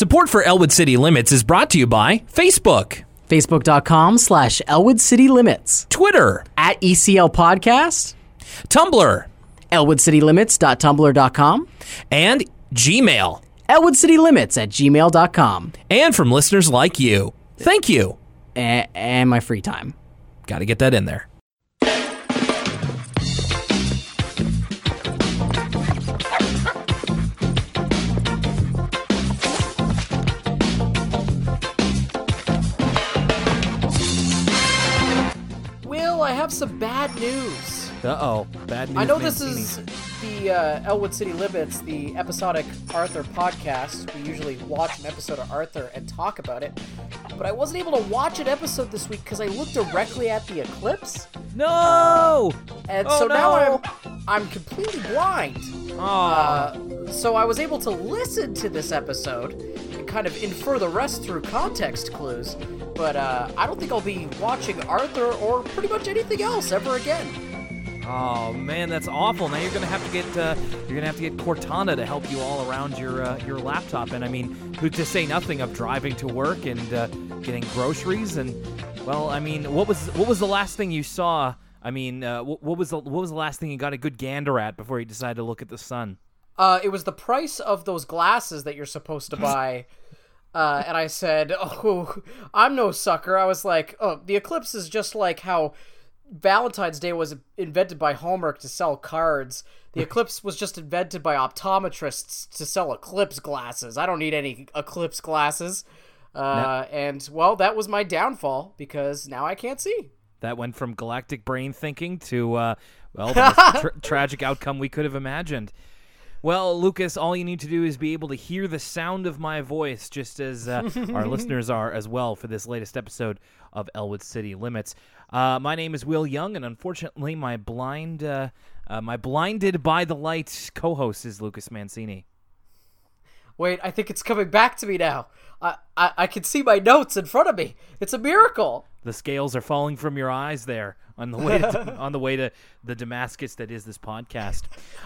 Support for Elwood City Limits is brought to you by Facebook, Facebook.com slash Elwood City Limits. Twitter, At ECL Podcast. Tumblr, ElwoodCityLimits.tumblr.com. and Gmail. ElwoodCityLimits at gmail.com. And from listeners like you. Thank you. A- and my free time. Got to get that in there. Some bad news. Uh oh. Bad news. I know this is the uh, Elwood City Limits, the episodic Arthur podcast. We usually watch an episode of Arthur and talk about it, but I wasn't able to watch an episode this week because I looked directly at the eclipse, No! and Oh, so now. I'm I'm completely blind. Uh, so I was able to listen to this episode and kind of infer the rest through context clues. But uh, I don't think I'll be watching Arthur or pretty much anything else ever again. Oh man, that's awful. Now you're gonna have to get uh, you're gonna have to get Cortana to help you all around your uh, your laptop, and I mean, who to say nothing of driving to work and uh, getting groceries and well, I mean, what was what was the last thing you saw? I mean, uh, what, what was the what was the last thing you got a good gander at before you decided to look at the sun? Uh, it was the price of those glasses that you're supposed to buy. Uh, and I said, "Oh, I'm no sucker." I was like, "Oh, the eclipse is just like how Valentine's Day was invented by Hallmark to sell cards. The eclipse was just invented by optometrists to sell eclipse glasses. I don't need any eclipse glasses." Uh, and well, that was my downfall because now I can't see. That went from galactic brain thinking to, uh, well, the tra- tragic outcome we could have imagined. Well, Lucas, all you need to do is be able to hear the sound of my voice, just as uh, our listeners are as well for this latest episode of Elwood City Limits. Uh, my name is Will Young, and unfortunately, my blind, uh, uh, my blinded by the light co-host is Lucas Mancini. Wait, I think it's coming back to me now. I, I, I can see my notes in front of me. It's a miracle. The scales are falling from your eyes there on the way to, on the way to the Damascus that is this podcast.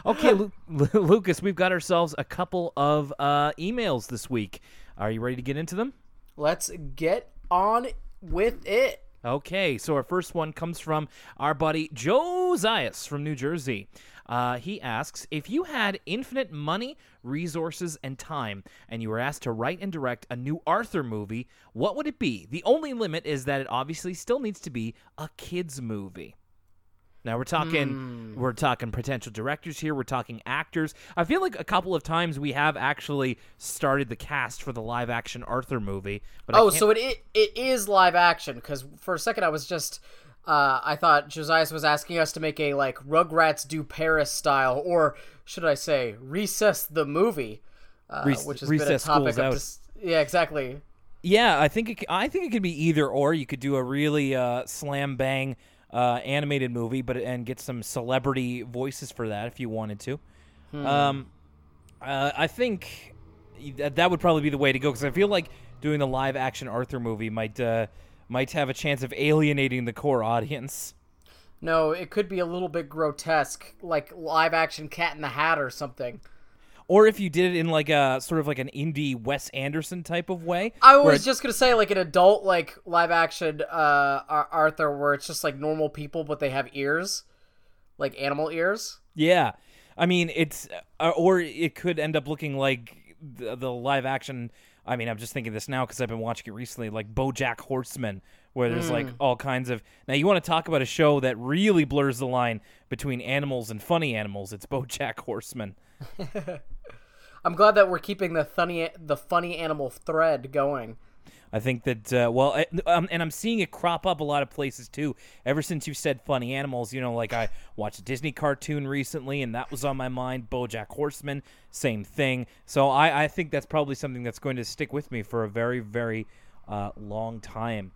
Okay, Lu- Lu- Lucas, we've got ourselves a couple of uh, emails this week. Are you ready to get into them? Let's get on with it. Okay, so our first one comes from our buddy Josias from New Jersey. Uh, he asks If you had infinite money, resources, and time, and you were asked to write and direct a new Arthur movie, what would it be? The only limit is that it obviously still needs to be a kids' movie. Now we're talking we're talking potential directors here, we're talking actors. I feel like a couple of times we have actually started the cast for the live action Arthur movie, but Oh, so it, it it is live action because for a second I was just uh, I thought Josias was asking us to make a like Rugrats do Paris style, or should I say Recess the movie, uh, Rec- which has been a topic of dis- yeah exactly. Yeah, I think it, c- I think it could be either or. You could do a really uh, slam bang uh, animated movie, but and get some celebrity voices for that if you wanted to. Um, uh, I think that, that would probably be the way to go because I feel like doing the live action Arthur movie might uh, might have a chance of alienating the core audience. No, it could be a little bit grotesque, like live action Cat in the Hat or something. Or if you did it in like a sort of like an indie Wes Anderson type of way. I was it- just gonna say like an adult like live action uh Arthur where it's just like normal people but they have ears, like animal ears. Yeah, I mean it's, uh, or it could end up looking like the, the live action. I mean, I'm just thinking this now because I've been watching it recently, like BoJack Horseman, where there's like all kinds of. Now you want to talk about a show that really blurs the line between animals and funny animals? It's BoJack Horseman. I'm glad that we're keeping the funny the funny animal thread going. I think that uh, well, I, um, and I'm seeing it crop up a lot of places too. Ever since you said funny animals, you know, like I watched a Disney cartoon recently, and that was on my mind. BoJack Horseman, same thing. So I, I think that's probably something that's going to stick with me for a very, very uh, long time.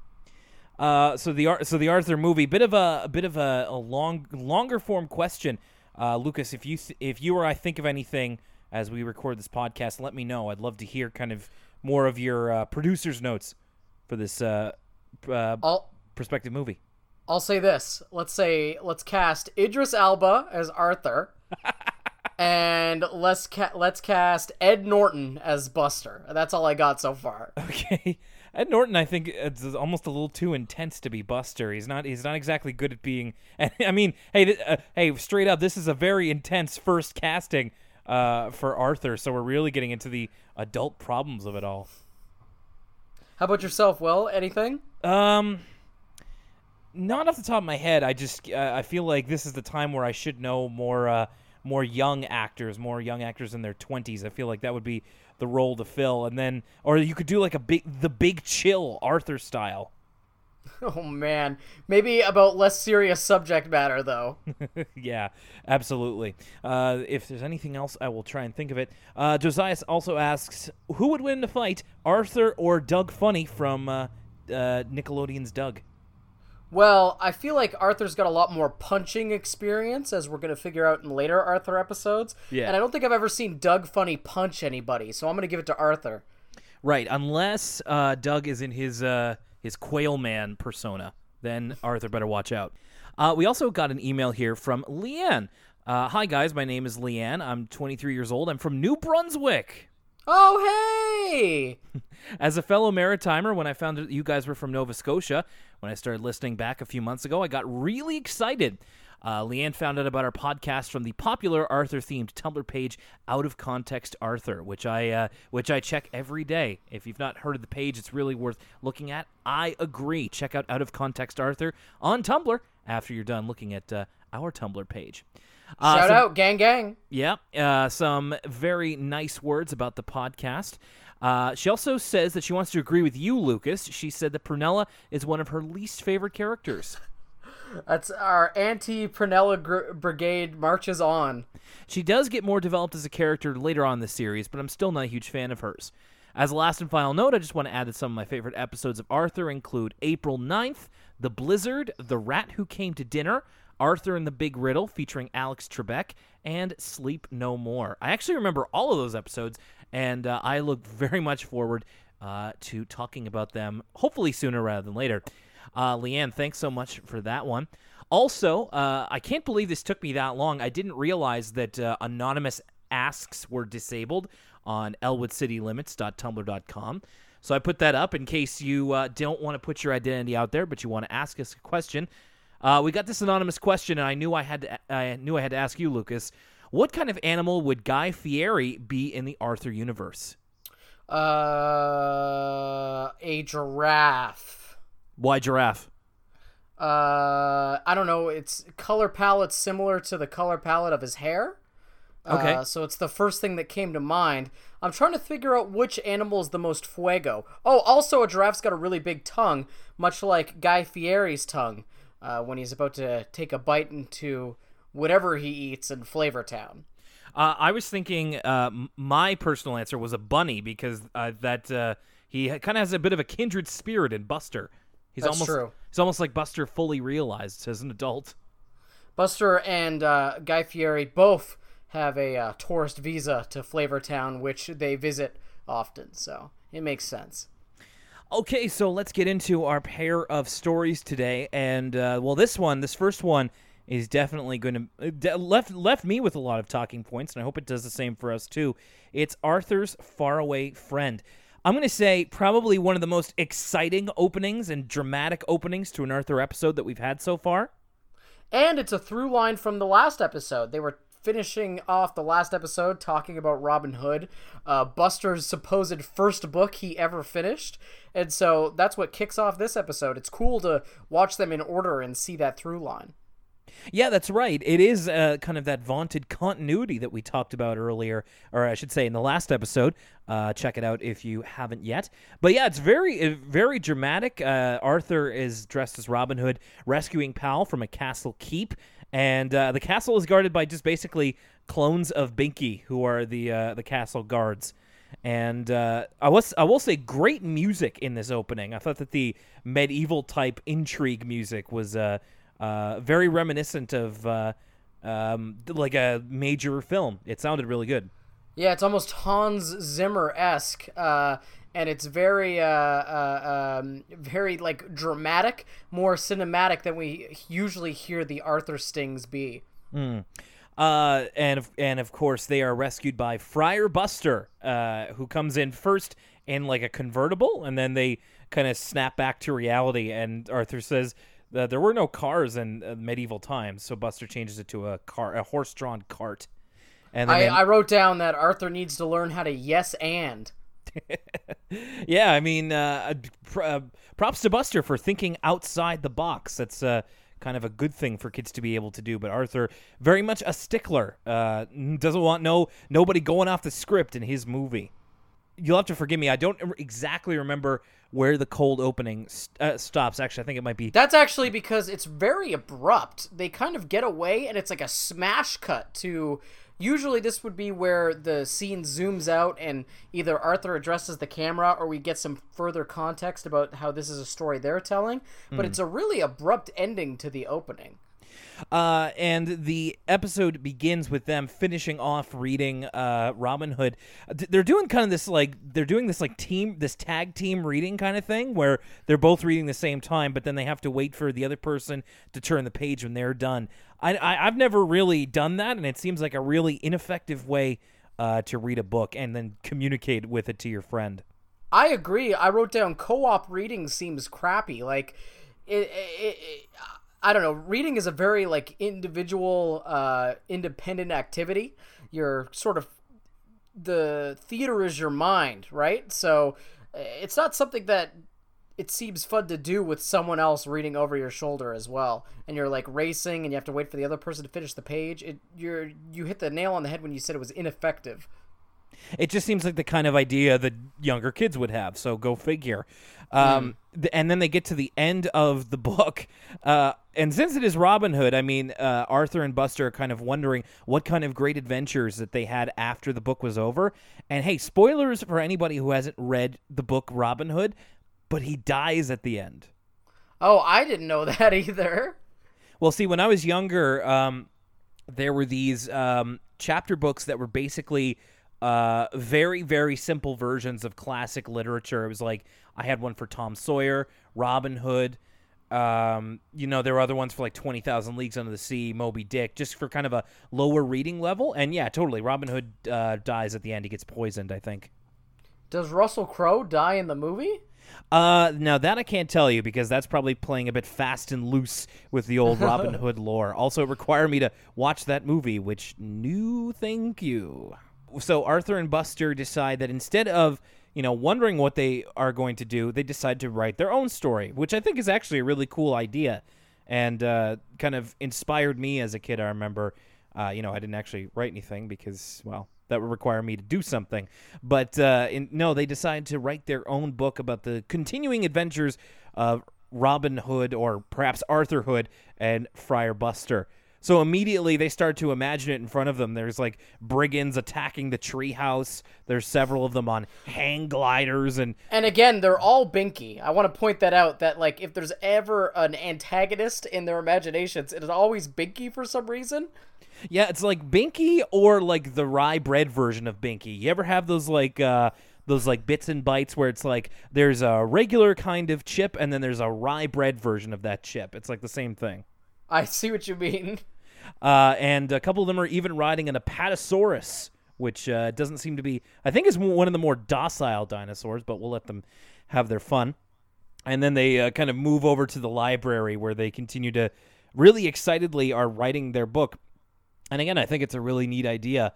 Uh, so the so the Arthur movie, bit of a, a bit of a, a long longer form question, uh, Lucas. If you th- if you or I think of anything as we record this podcast, let me know. I'd love to hear kind of more of your uh, producer's notes for this uh, uh, I'll prospective movie. I'll say this. Let's say let's cast Idris Elba as Arthur. and let's ca- let's cast Ed Norton as Buster. That's all I got so far. Okay. Ed Norton, I think it's almost a little too intense to be Buster. He's not. He's not exactly good at being. I mean, hey, uh, hey, straight up, this is a very intense first casting uh, for Arthur. So we're really getting into the adult problems of it all. How about yourself, Well, Anything? Um, not off the top of my head. I just uh, I feel like this is the time where I should know more uh, more young actors, more young actors in their twenties. I feel like that would be the role to fill, and then or you could do like a big the big chill Arthur style. Oh man, maybe about less serious subject matter though. yeah, absolutely. Uh, if there's anything else, I will try and think of it. Uh, Josiah also asks, who would win the fight, Arthur or Doug Funnie from uh, uh, Nickelodeon's Doug? Well, I feel like Arthur's got a lot more punching experience, as we're going to figure out in later Arthur episodes. Yeah. And I don't think I've ever seen Doug Funnie punch anybody, so I'm going to give it to Arthur. Right, unless uh, Doug is in his uh, his Quail Man persona, then Arthur better watch out. Uh, we also got an email here from Leanne. Uh, Hi guys, my name is Leanne. I'm 23 years old. I'm from New Brunswick. Oh, hey! As a fellow Maritimer, when I found that you guys were from Nova Scotia, when I started listening back a few months ago, I got really excited. Uh, Leanne found out about our podcast from the popular Arthur-themed Tumblr page, Out of Context Arthur, which I uh, which I check every day. If you've not heard of the page, it's really worth looking at. I agree. Check out Out of Context Arthur on Tumblr after you're done looking at uh, our Tumblr page. Uh, Shout some- out, gang, gang. yeah, uh, some very nice words about the podcast. Uh, she also says that she wants to agree with you, Lucas. She said that Prunella is one of her least favorite characters. That's our anti-Prunella gr- brigade marches on. She does get more developed as a character later on in the series, but I'm still not a huge fan of hers. As a last and final note, I just want to add that some of my favorite episodes of Arthur include April 9th, The Blizzard, The Rat Who Came to Dinner, Arthur and the Big Riddle featuring Alex Trebek, and Sleep No More. I actually remember all of those episodes, and uh, I look very much forward uh, to talking about them, hopefully sooner rather than later. Uh, Leanne, thanks so much for that one. Also, uh, I can't believe this took me that long. I didn't realize that uh, anonymous asks were disabled on elwoodcitylimits.tumblr.com. So I put that up in case you uh, don't want to put your identity out there, but you want to ask us a question. Uh, we got this anonymous question, and I knew I had to. I knew I had to ask you, Lucas. What kind of animal would Guy Fieri be in the Arthur universe? Uh, a giraffe. Why giraffe? Uh, I don't know. It's color palette similar to the color palette of his hair. Okay. Uh, so it's the first thing that came to mind. I'm trying to figure out which animal is the most fuego. Oh, also a giraffe's got a really big tongue, much like Guy Fieri's tongue, uh, when he's about to take a bite into whatever he eats in Flavortown. Uh, I was thinking uh, my personal answer was a bunny because uh, that uh, he kind of has a bit of a kindred spirit in Buster. He's That's almost true. he's almost like Buster fully realized as an adult. Buster and uh, Guy Fieri both have a uh, tourist visa to Flavortown, which they visit often, so it makes sense. Okay, so let's get into our pair of stories today, and uh, well, this one, this first one, is definitely going to de- left left me with a lot of talking points, and I hope it does the same for us too. It's Arthur's faraway friend. I'm going to say probably one of the most exciting openings and dramatic openings to an Arthur episode that we've had so far. And it's a through line from the last episode. They were finishing off the last episode talking about Robin Hood, uh, Buster's supposed first book he ever finished. And so that's what kicks off this episode. It's cool to watch them in order and see that through line. Yeah, that's right. It is uh, kind of that vaunted continuity that we talked about earlier, or I should say in the last episode. Uh, check it out if you haven't yet. But yeah, it's very, uh, very dramatic. Uh, Arthur is dressed as Robin Hood, rescuing Pal from a castle keep, and uh, the castle is guarded by just basically clones of Binky, who are the uh, the castle guards. And I was I will say great music in this opening. I thought that the medieval type intrigue music was uh, very reminiscent of uh, um, like a major film. It sounded really good. Yeah, it's almost Hans Zimmer esque, uh, and it's very, uh, uh, um, very like dramatic, more cinematic than we usually hear the Arthur stings be. Uh, and of, and of course they are rescued by Friar Buster, uh, who comes in first in like a convertible, and then they kind of snap back to reality. And Arthur says that there were no cars in uh, medieval times, so Buster changes it to a car, a horse-drawn cart. And I, I wrote down that Arthur needs to learn how to yes and. yeah, I mean, uh, pr- uh, props to Buster for thinking outside the box. That's uh, kind of a good thing for kids to be able to do. But Arthur, very much a stickler, uh, doesn't want no nobody going off the script in his movie. You'll have to forgive me. I don't exactly remember where the cold opening st- uh, stops. Actually, I think it might be. That's actually because it's very abrupt. They kind of get away, and it's like a smash cut to. Usually, this would be where the scene zooms out, and either Arthur addresses the camera, or we get some further context about how this is a story they're telling. But it's a really abrupt ending to the opening. Uh, and the episode begins with them finishing off reading uh, Robin Hood. They're doing kind of this like they're doing this like team this tag team reading kind of thing where they're both reading the same time, but then they have to wait for the other person to turn the page when they're done. I, I I've never really done that, and it seems like a really ineffective way uh, to read a book and then communicate with it to your friend. I agree. I wrote down co-op reading seems crappy. Like, it, it, it, I don't know. Reading is a very like individual, uh, independent activity. You're sort of the theater is your mind, right? So uh, it's not something that it seems fun to do with someone else reading over your shoulder as well. And you're like racing, and you have to wait for the other person to finish the page. It you're you hit the nail on the head when you said it was ineffective. It just seems like the kind of idea that younger kids would have. So go figure. Um, th- and then they get to the end of the book, uh, and since it is Robin Hood, I mean, uh, Arthur and Buster are kind of wondering what kind of great adventures that they had after the book was over. And hey, spoilers for anybody who hasn't read the book Robin Hood, but he dies at the end. Oh, I didn't know that either. Well, see, when I was younger, um, there were these um, chapter books that were basically uh, very, very simple versions of classic literature. It was like I had one for Tom Sawyer, Robin Hood. Um, you know, there are other ones for like 20,000 Leagues Under the Sea, Moby Dick, just for kind of a lower reading level. And yeah, totally. Robin Hood uh, dies at the end. He gets poisoned, I think. Does Russell Crowe die in the movie? Uh, now that I can't tell you because that's probably playing a bit fast and loose with the old Robin Hood lore. Also, it require me to watch that movie, which new, thank you. So Arthur and Buster decide that instead of you know wondering what they are going to do, they decide to write their own story, which I think is actually a really cool idea, and uh, kind of inspired me as a kid. I remember, uh, you know, I didn't actually write anything because well that would require me to do something. But uh, in, no, they decided to write their own book about the continuing adventures of Robin Hood, or perhaps Arthur Hood, and Friar Buster. So immediately they start to imagine it in front of them. There's like brigands attacking the treehouse. There's several of them on hang gliders, and And again, they're all Binky. I want to point that out that like if there's ever an antagonist in their imaginations, it is always Binky for some reason. yeah, it's like Binky or like the rye bread version of Binky. You ever have those like uh those like bits and bytes where it's like there's a regular kind of chip and then there's a rye bread version of that chip. It's like the same thing. I see what you mean. Uh, and a couple of them are even riding an Apatosaurus, which uh, doesn't seem to be, I think, is one of the more docile dinosaurs, but we'll let them have their fun. And then they uh, kind of move over to the library where they continue to really excitedly are writing their book. And again, I think it's a really neat idea.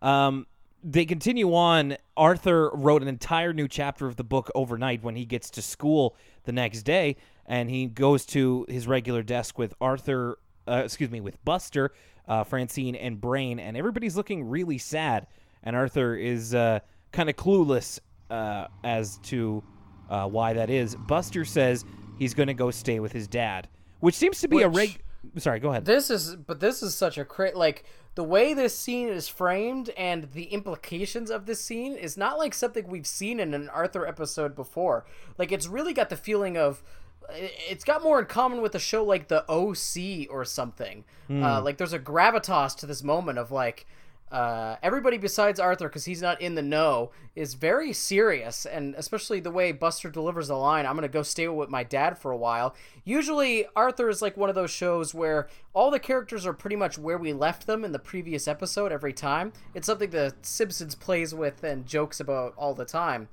Um, they continue on. Arthur wrote an entire new chapter of the book overnight when he gets to school the next day, and he goes to his regular desk with Arthur, uh, excuse me, with Buster, uh, Francine, and Brain, and everybody's looking really sad. And Arthur is uh, kind of clueless uh, as to uh, why that is. Buster says he's going to go stay with his dad, which seems to be a Which- reg. Sorry, go ahead. This is but this is such a cra like the way this scene is framed and the implications of this scene is not like something we've seen in an Arthur episode before. Like it's really got the feeling of it- it's got more in common with a show like the OC or something. Uh, like there's a gravitas to this moment of like uh, everybody besides Arthur, because he's not in the know, is very serious, and especially the way Buster delivers the line, "I'm gonna go stay with my dad for a while." Usually, Arthur is like one of those shows where all the characters are pretty much where we left them in the previous episode every time. It's something the Simpsons plays with and jokes about all the time.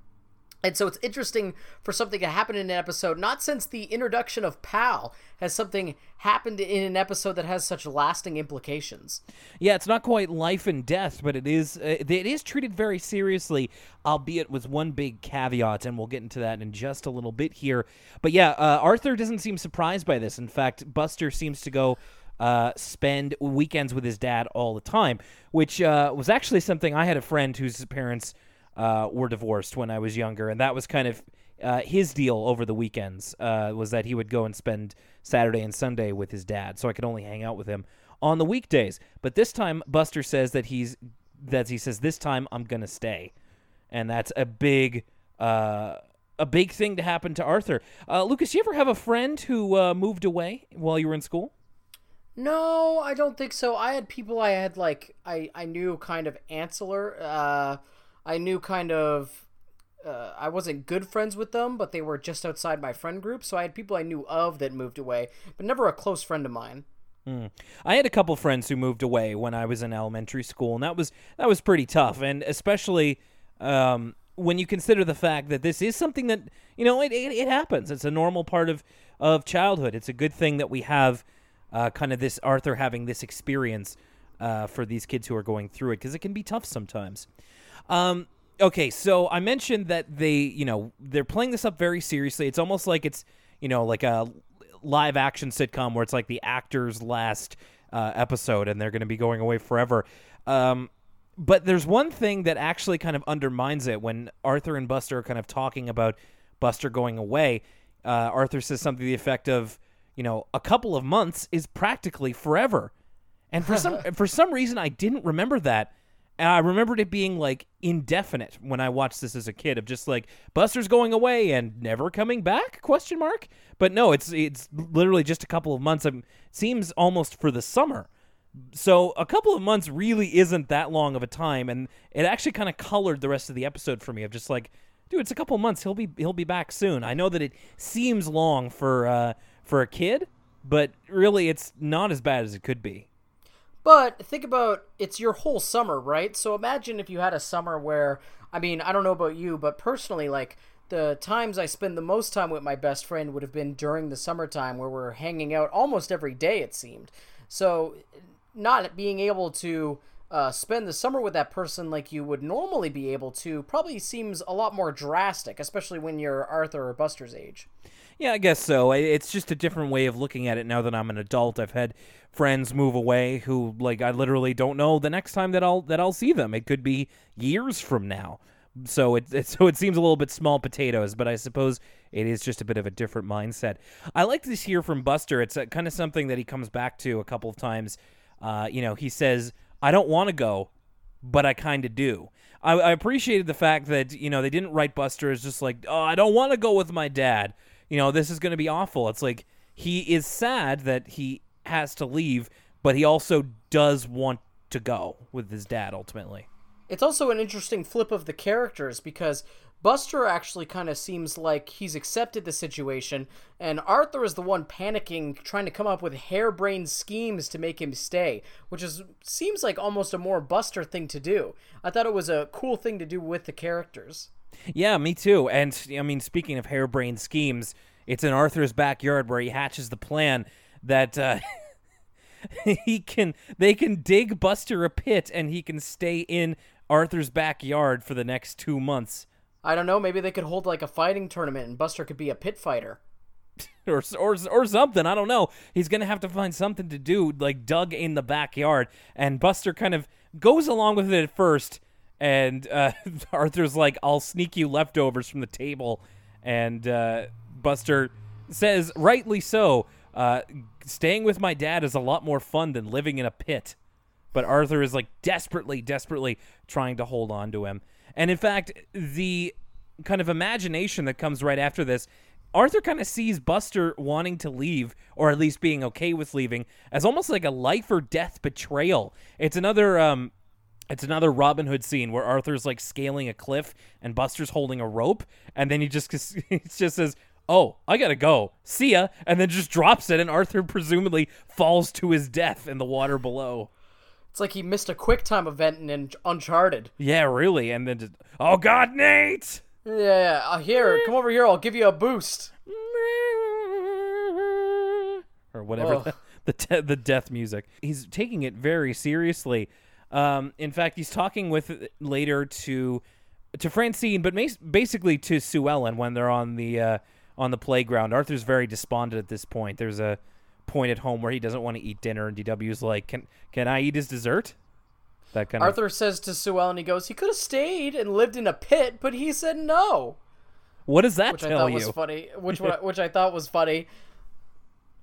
And so it's interesting for something to happen in an episode, not since the introduction of Pal has something happened in an episode that has such lasting implications. Yeah, it's not quite life and death, but it is uh, it is treated very seriously, albeit with one big caveat, and we'll get into that in just a little bit here. But yeah, uh, Arthur doesn't seem surprised by this. In fact, Buster seems to go uh, spend weekends with his dad all the time, which uh, was actually something I had a friend whose parents uh, were divorced when I was younger, and that was kind of uh, his deal over the weekends uh, was that he would go and spend Saturday and Sunday with his dad, so I could only hang out with him on the weekdays. But this time, Buster says that he's that he says this time I'm gonna stay, and that's a big. Uh, a big thing to happen to Arthur. Uh, Lucas, you ever have a friend who uh, moved away while you were in school? No, I don't think so. I had people I had like I I knew kind of ancillary. I knew kind of uh, I wasn't good friends with them, but they were just outside my friend group. So I had people I knew of that moved away, but never a close friend of mine. Mm. I had a couple friends who moved away when I was in elementary school, and that was that was pretty tough, and especially um, when you consider the fact that this is something that you know it, it, it, happens. It's a normal part of of childhood. It's a good thing that we have uh, kind of this Arthur having this experience uh, for these kids who are going through it because it can be tough sometimes. Um, okay, so I mentioned that they, you know, they're playing this up very seriously. It's almost like it's, you know, like a live action sitcom where it's like the actor's last uh, episode and they're going to be going away forever. Um, but there's one thing that actually kind of undermines it when Arthur and Buster are kind of talking about Buster going away. Uh, Arthur says something to the effect of, you know, a couple of months is practically forever. And for some for some reason I didn't remember that. And I remembered it being like indefinite when I watched this as a kid of just like Buster's going away and never coming back question mark. But no, it's it's literally just a couple of months. It seems almost for the summer. So a couple of months really isn't that long of a time and it actually kind of colored the rest of the episode for me of just like dude, it's a couple of months. He'll be he'll be back soon. I know that it seems long for uh for a kid, but really it's not as bad as it could be. But think about it's your whole summer, right? So imagine if you had a summer where I mean, I don't know about you, but personally like the times I spend the most time with my best friend would have been during the summertime where we're hanging out almost every day it seemed. So not being able to uh, spend the summer with that person like you would normally be able to probably seems a lot more drastic, especially when you're Arthur or Buster's age. Yeah, I guess so. It's just a different way of looking at it now that I'm an adult. I've had friends move away who like I literally don't know the next time that I'll that I'll see them. It could be years from now. So it, it so it seems a little bit small potatoes, but I suppose it is just a bit of a different mindset. I like this here from Buster. It's a, kind of something that he comes back to a couple of times. Uh, you know, he says, "I don't want to go, but I kind of do." I, I appreciated the fact that you know they didn't write Buster as just like, "Oh, I don't want to go with my dad." You know, this is going to be awful. It's like he is sad that he has to leave, but he also does want to go with his dad ultimately. It's also an interesting flip of the characters because Buster actually kind of seems like he's accepted the situation, and Arthur is the one panicking, trying to come up with harebrained schemes to make him stay, which is seems like almost a more Buster thing to do. I thought it was a cool thing to do with the characters. Yeah, me too. And I mean, speaking of harebrained schemes, it's in Arthur's backyard where he hatches the plan that uh, he can they can dig Buster a pit and he can stay in Arthur's backyard for the next two months. I don't know. Maybe they could hold like a fighting tournament and Buster could be a pit fighter. or, or or something. I don't know. He's gonna have to find something to do, like dug in the backyard. And Buster kind of goes along with it at first, and uh, Arthur's like, "I'll sneak you leftovers from the table," and uh, Buster says, rightly so, uh, "Staying with my dad is a lot more fun than living in a pit." But Arthur is like desperately, desperately trying to hold on to him, and in fact, the kind of imagination that comes right after this Arthur kind of sees Buster wanting to leave, or at least being okay with leaving, as almost like a life or death betrayal. It's another um, It's another Robin Hood scene where Arthur's like scaling a cliff and Buster's holding a rope, and then he just he just says, "Oh, I gotta go. See ya," and then just drops it, and Arthur presumably falls to his death in the water below. It's like he missed a quick time event in Uncharted. Yeah, really. And then just, oh God, Nate! Yeah, yeah. Uh, here, come over here. I'll give you a boost. or whatever the the, te- the death music. He's taking it very seriously. Um, in fact, he's talking with later to to Francine, but basically to Sue Ellen when they're on the uh, on the playground. Arthur's very despondent at this point. There's a point at home where he doesn't want to eat dinner, and DW's like, "Can can I eat his dessert?" That kind of Arthur says to Sue Ellen, he goes, he could have stayed and lived in a pit, but he said no. what does that Which I tell thought you? was funny. Which which I thought was funny.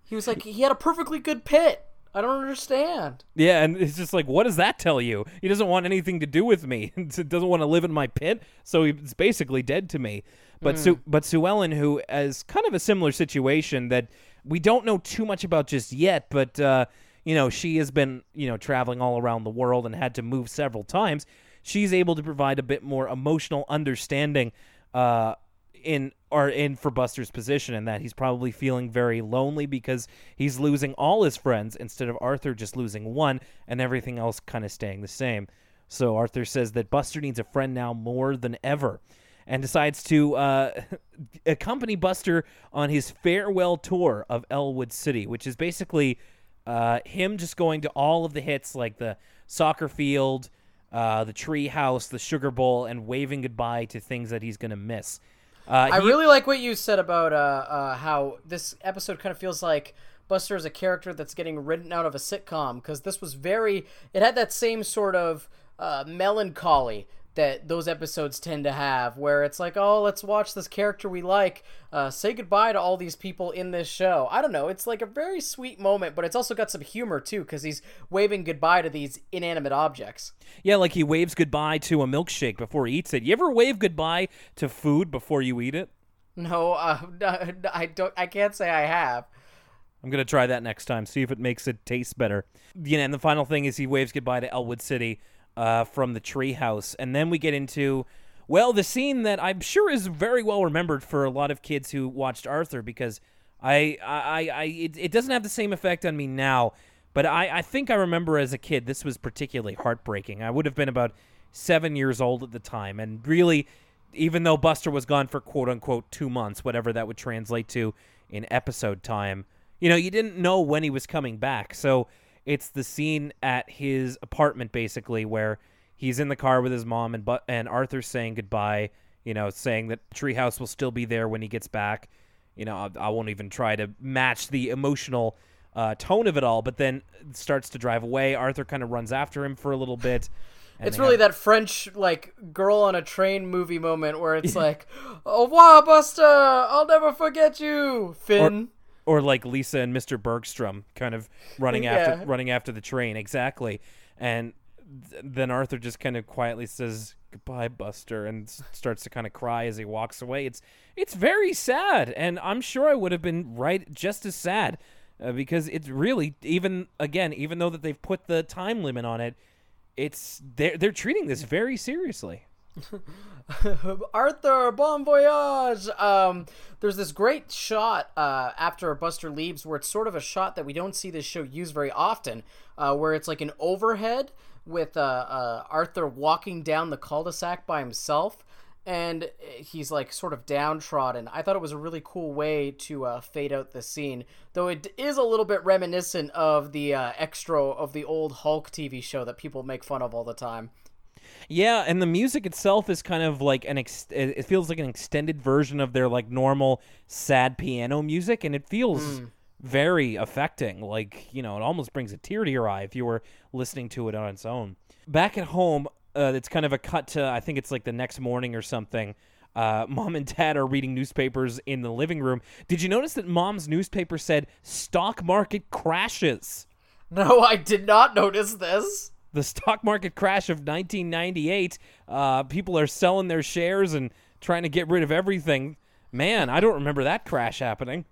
He was like, he had a perfectly good pit. I don't understand. Yeah, and it's just like, what does that tell you? He doesn't want anything to do with me. He doesn't want to live in my pit, so he's basically dead to me. But Sue, but Sue Ellen, who is kind of a similar situation that we don't know too much about just yet, but uh, you know, she has been you know traveling all around the world and had to move several times. She's able to provide a bit more emotional understanding. Uh, in or in for Buster's position and that he's probably feeling very lonely because he's losing all his friends instead of Arthur just losing one and everything else kind of staying the same. So Arthur says that Buster needs a friend now more than ever and decides to uh, accompany Buster on his farewell tour of Elwood City, which is basically uh, him just going to all of the hits like the soccer field, uh, the tree house, the sugar bowl, and waving goodbye to things that he's going to miss. Uh, I he- really like what you said about uh, uh, how this episode kind of feels like Buster is a character that's getting written out of a sitcom because this was very. It had that same sort of uh, melancholy that those episodes tend to have, where it's like, oh, let's watch this character we like uh, say goodbye to all these people in this show. I don't know. It's like a very sweet moment, but it's also got some humor too because he's waving goodbye to these inanimate objects. Yeah, like he waves goodbye to a milkshake before he eats it. You ever wave goodbye to food before you eat it? No, uh, I don't. I can't say I have. I'm gonna try that next time. See if it makes it taste better. You know, and the final thing is he waves goodbye to Elwood City uh, from the treehouse, and then we get into well the scene that I'm sure is very well remembered for a lot of kids who watched Arthur because I I I it, it doesn't have the same effect on me now, but I I think I remember as a kid this was particularly heartbreaking. I would have been about seven years old at the time, and really. Even though Buster was gone for quote unquote two months, whatever that would translate to in episode time, you know, you didn't know when he was coming back. So it's the scene at his apartment basically where he's in the car with his mom and but and Arthur's saying goodbye, you know, saying that Treehouse will still be there when he gets back. You know, I, I won't even try to match the emotional uh, tone of it all, but then starts to drive away. Arthur kind of runs after him for a little bit. It's really have- that French like girl on a train movie moment where it's like, "Au revoir, Buster! I'll never forget you, Finn." or like Lisa and Mr. Bergstrom kind of running Yeah. after running after the train exactly and th- then Arthur just kind of quietly says goodbye Buster and s- starts to kind of cry as he walks away it's it's very sad and I'm sure I would have been right just as sad uh, because it's really even again even though that they've put the time limit on it it's they're they're treating this very seriously Arthur, bon voyage. Um, there's this great shot uh, after Buster leaves, where it's sort of a shot that we don't see this show use very often, uh, where it's like an overhead with uh, uh, Arthur walking down the cul-de-sac by himself, and he's like sort of downtrodden. I thought it was a really cool way to uh, fade out the scene, though it is a little bit reminiscent of the uh, extra of the old Hulk TV show that people make fun of all the time. Yeah, and the music itself is kind of like an ex- it feels like an extended version of their like normal sad piano music and it feels very affecting. Like, you know, it almost brings a tear to your eye if you were listening to it on its own. Back at home, uh, it's kind of a cut to I think it's like the next morning or something. Uh, mom and dad are reading newspapers in the living room. Did you notice that mom's newspaper said stock market crashes? No, I did not notice this. the stock market crash of 1998. Uh, people are selling their shares and trying to get rid of everything. Man, I don't remember that crash happening.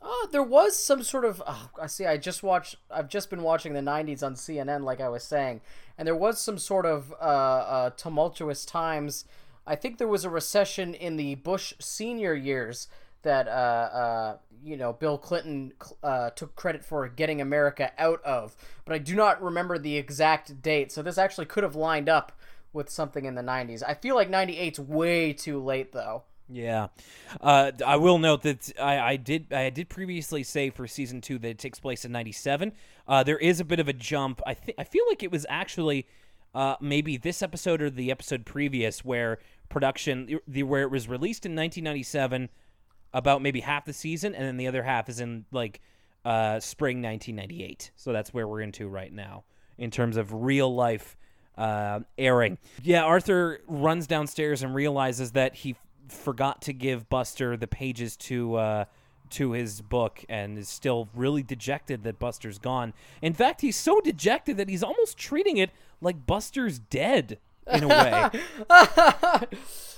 Oh, there was some sort of. Oh, I see. I just watched. I've just been watching the '90s on CNN, like I was saying, and there was some sort of uh, uh, tumultuous times. I think there was a recession in the Bush senior years that uh, uh, you know Bill Clinton uh, took credit for getting America out of, but I do not remember the exact date. So this actually could have lined up with something in the '90s. I feel like '98's way too late, though. Yeah, uh, I will note that I, I, did I did previously say for season two that it takes place in '97. Uh, there is a bit of a jump. I think I feel like it was actually uh, maybe this episode or the episode previous where production the where it was released in 1997, about maybe half the season, and then the other half is in like uh, spring 1998. So that's where we're into right now in terms of real life uh, airing. Yeah, Arthur runs downstairs and realizes that he forgot to give Buster the pages to uh, to his book and is still really dejected that Buster's gone. In fact, he's so dejected that he's almost treating it like Buster's dead in a way.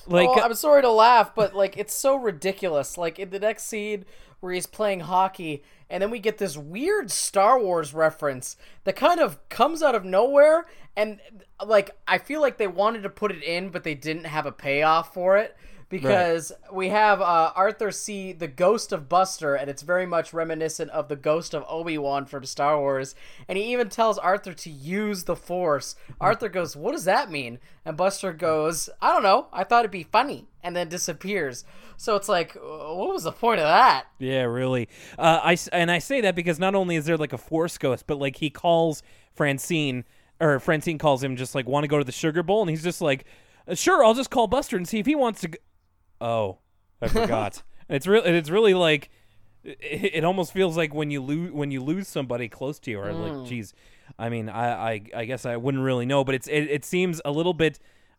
like oh, uh, I'm sorry to laugh, but like it's so ridiculous. Like in the next scene where he's playing hockey and then we get this weird Star Wars reference that kind of comes out of nowhere and like I feel like they wanted to put it in but they didn't have a payoff for it because right. we have uh, Arthur see the ghost of Buster, and it's very much reminiscent of the ghost of Obi Wan from Star Wars. And he even tells Arthur to use the Force. Arthur goes, "What does that mean?" And Buster goes, "I don't know. I thought it'd be funny," and then disappears. So it's like, what was the point of that? Yeah, really. Uh, I and I say that because not only is there like a Force ghost, but like he calls Francine, or Francine calls him just like want to go to the Sugar Bowl, and he's just like. Sure, I'll just call Buster and see if he wants to. Oh, I forgot. it's really it's really like it, it, almost feels like when you lose when you lose somebody close to you, or mm. like, geez, I mean, I, I I guess I wouldn't really know, but it's it, it seems a little bit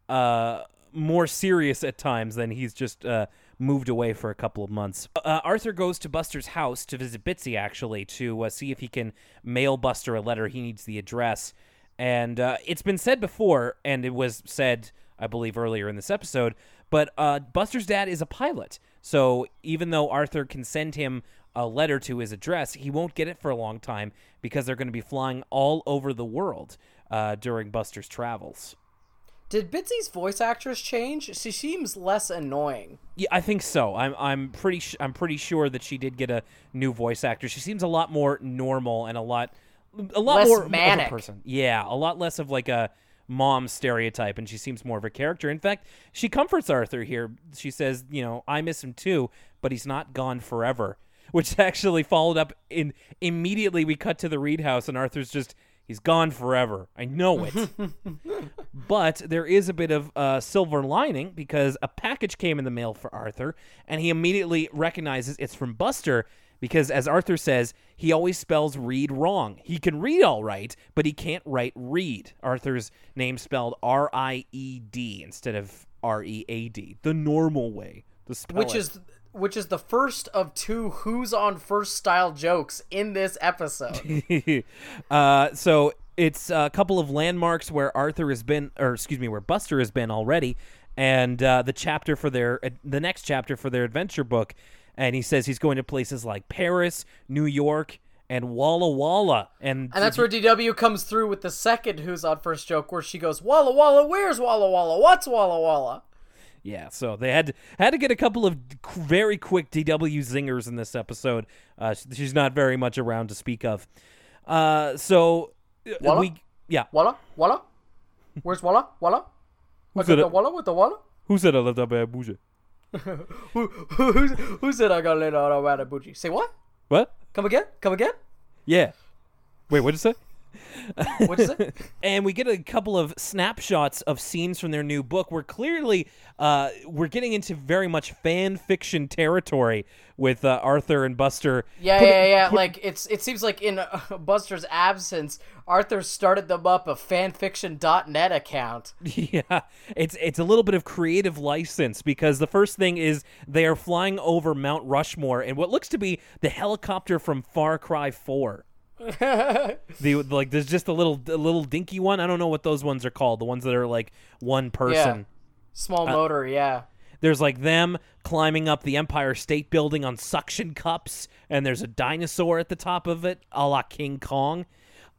uh more serious at times than he's just uh moved away for a couple of months. Uh, Arthur goes to Buster's house to visit Bitsy, actually, to uh, see if he can mail Buster a letter. He needs the address. And uh, it's been said before, and it was said, I believe, earlier in this episode, but uh, Buster's dad is a pilot. So even though Arthur can send him a letter to his address, he won't get it for a long time because they're going to be flying all over the world uh, during Buster's travels. Did Bitsy's voice actress change? She seems less annoying. Yeah, I think so. I'm I'm pretty sh- I'm pretty sure that she did get a new voice actor. She seems a lot more normal and a lot a lot less more manic. person. Yeah, a lot less of like a mom stereotype and she seems more of a character. In fact, she comforts Arthur here. She says, you know, I miss him too, but he's not gone forever. Which actually followed up in immediately we cut to the Reed house and Arthur's just he's gone forever. I know it. but there is a bit of uh, silver lining because a package came in the mail for Arthur and he immediately recognizes it's from Buster because as Arthur says, he always spells read wrong. He can read all right, but he can't write read. Arthur's name spelled R I E D instead of R E A D, the normal way spell Which it. is which is the first of two who's on first style jokes in this episode. uh, so it's a couple of landmarks where Arthur has been, or excuse me, where Buster has been already, and uh, the chapter for their, the next chapter for their adventure book and he says he's going to places like Paris, New York, and Walla Walla. And, and that's where DW comes through with the second Who's on First joke, where she goes, Walla Walla, where's Walla Walla? What's Walla Walla? Yeah, so they had to, had to get a couple of very quick DW zingers in this episode. Uh, she's not very much around to speak of. Uh, so uh, Walla? we yeah Walla Walla, where's Walla Walla? What's the Walla with the Walla? Who said I left up at Bougie? Who, who, who said I got laid out of Wadabuchi? Say what? What? Come again? Come again? Yeah. Wait, what did you say? What is it? and we get a couple of snapshots of scenes from their new book. We're clearly uh, we're getting into very much fan fiction territory with uh, Arthur and Buster. Yeah, putting, yeah, yeah. Put... like it's it seems like in uh, Buster's absence, Arthur started them up a fanfiction.net account. Yeah, it's it's a little bit of creative license because the first thing is they are flying over Mount Rushmore and what looks to be the helicopter from Far Cry Four. The like there's just a little a little dinky one. I don't know what those ones are called. The ones that are like one person. Yeah. Small uh, motor, yeah. There's like them climbing up the Empire State Building on suction cups, and there's a dinosaur at the top of it, a la King Kong.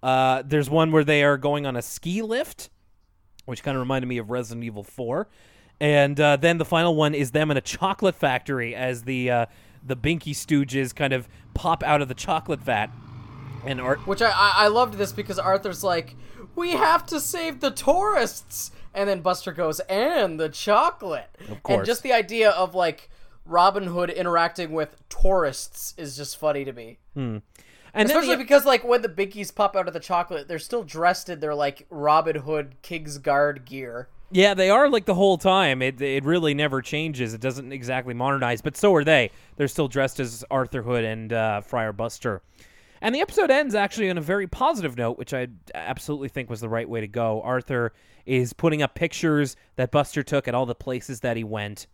Uh, there's one where they are going on a ski lift, which kind of reminded me of Resident Evil 4. And uh, then the final one is them in a chocolate factory as the uh, the Binky Stooges kind of pop out of the chocolate vat. And Art, Which I, I I loved this because Arthur's like, we have to save the tourists, and then Buster goes, and the chocolate. Of course. And just the idea of like Robin Hood interacting with tourists is just funny to me. and Especially the- because like when the Binkies pop out of the chocolate, they're still dressed in their like Robin Hood King's Guard gear. Yeah, they are like the whole time. It it really never changes. It doesn't exactly modernize, but so are they. They're still dressed as Arthur Hood and uh, Friar Buster. And the episode ends actually on a very positive note, which I absolutely think was the right way to go. Arthur is putting up pictures that Buster took at all the places that he went.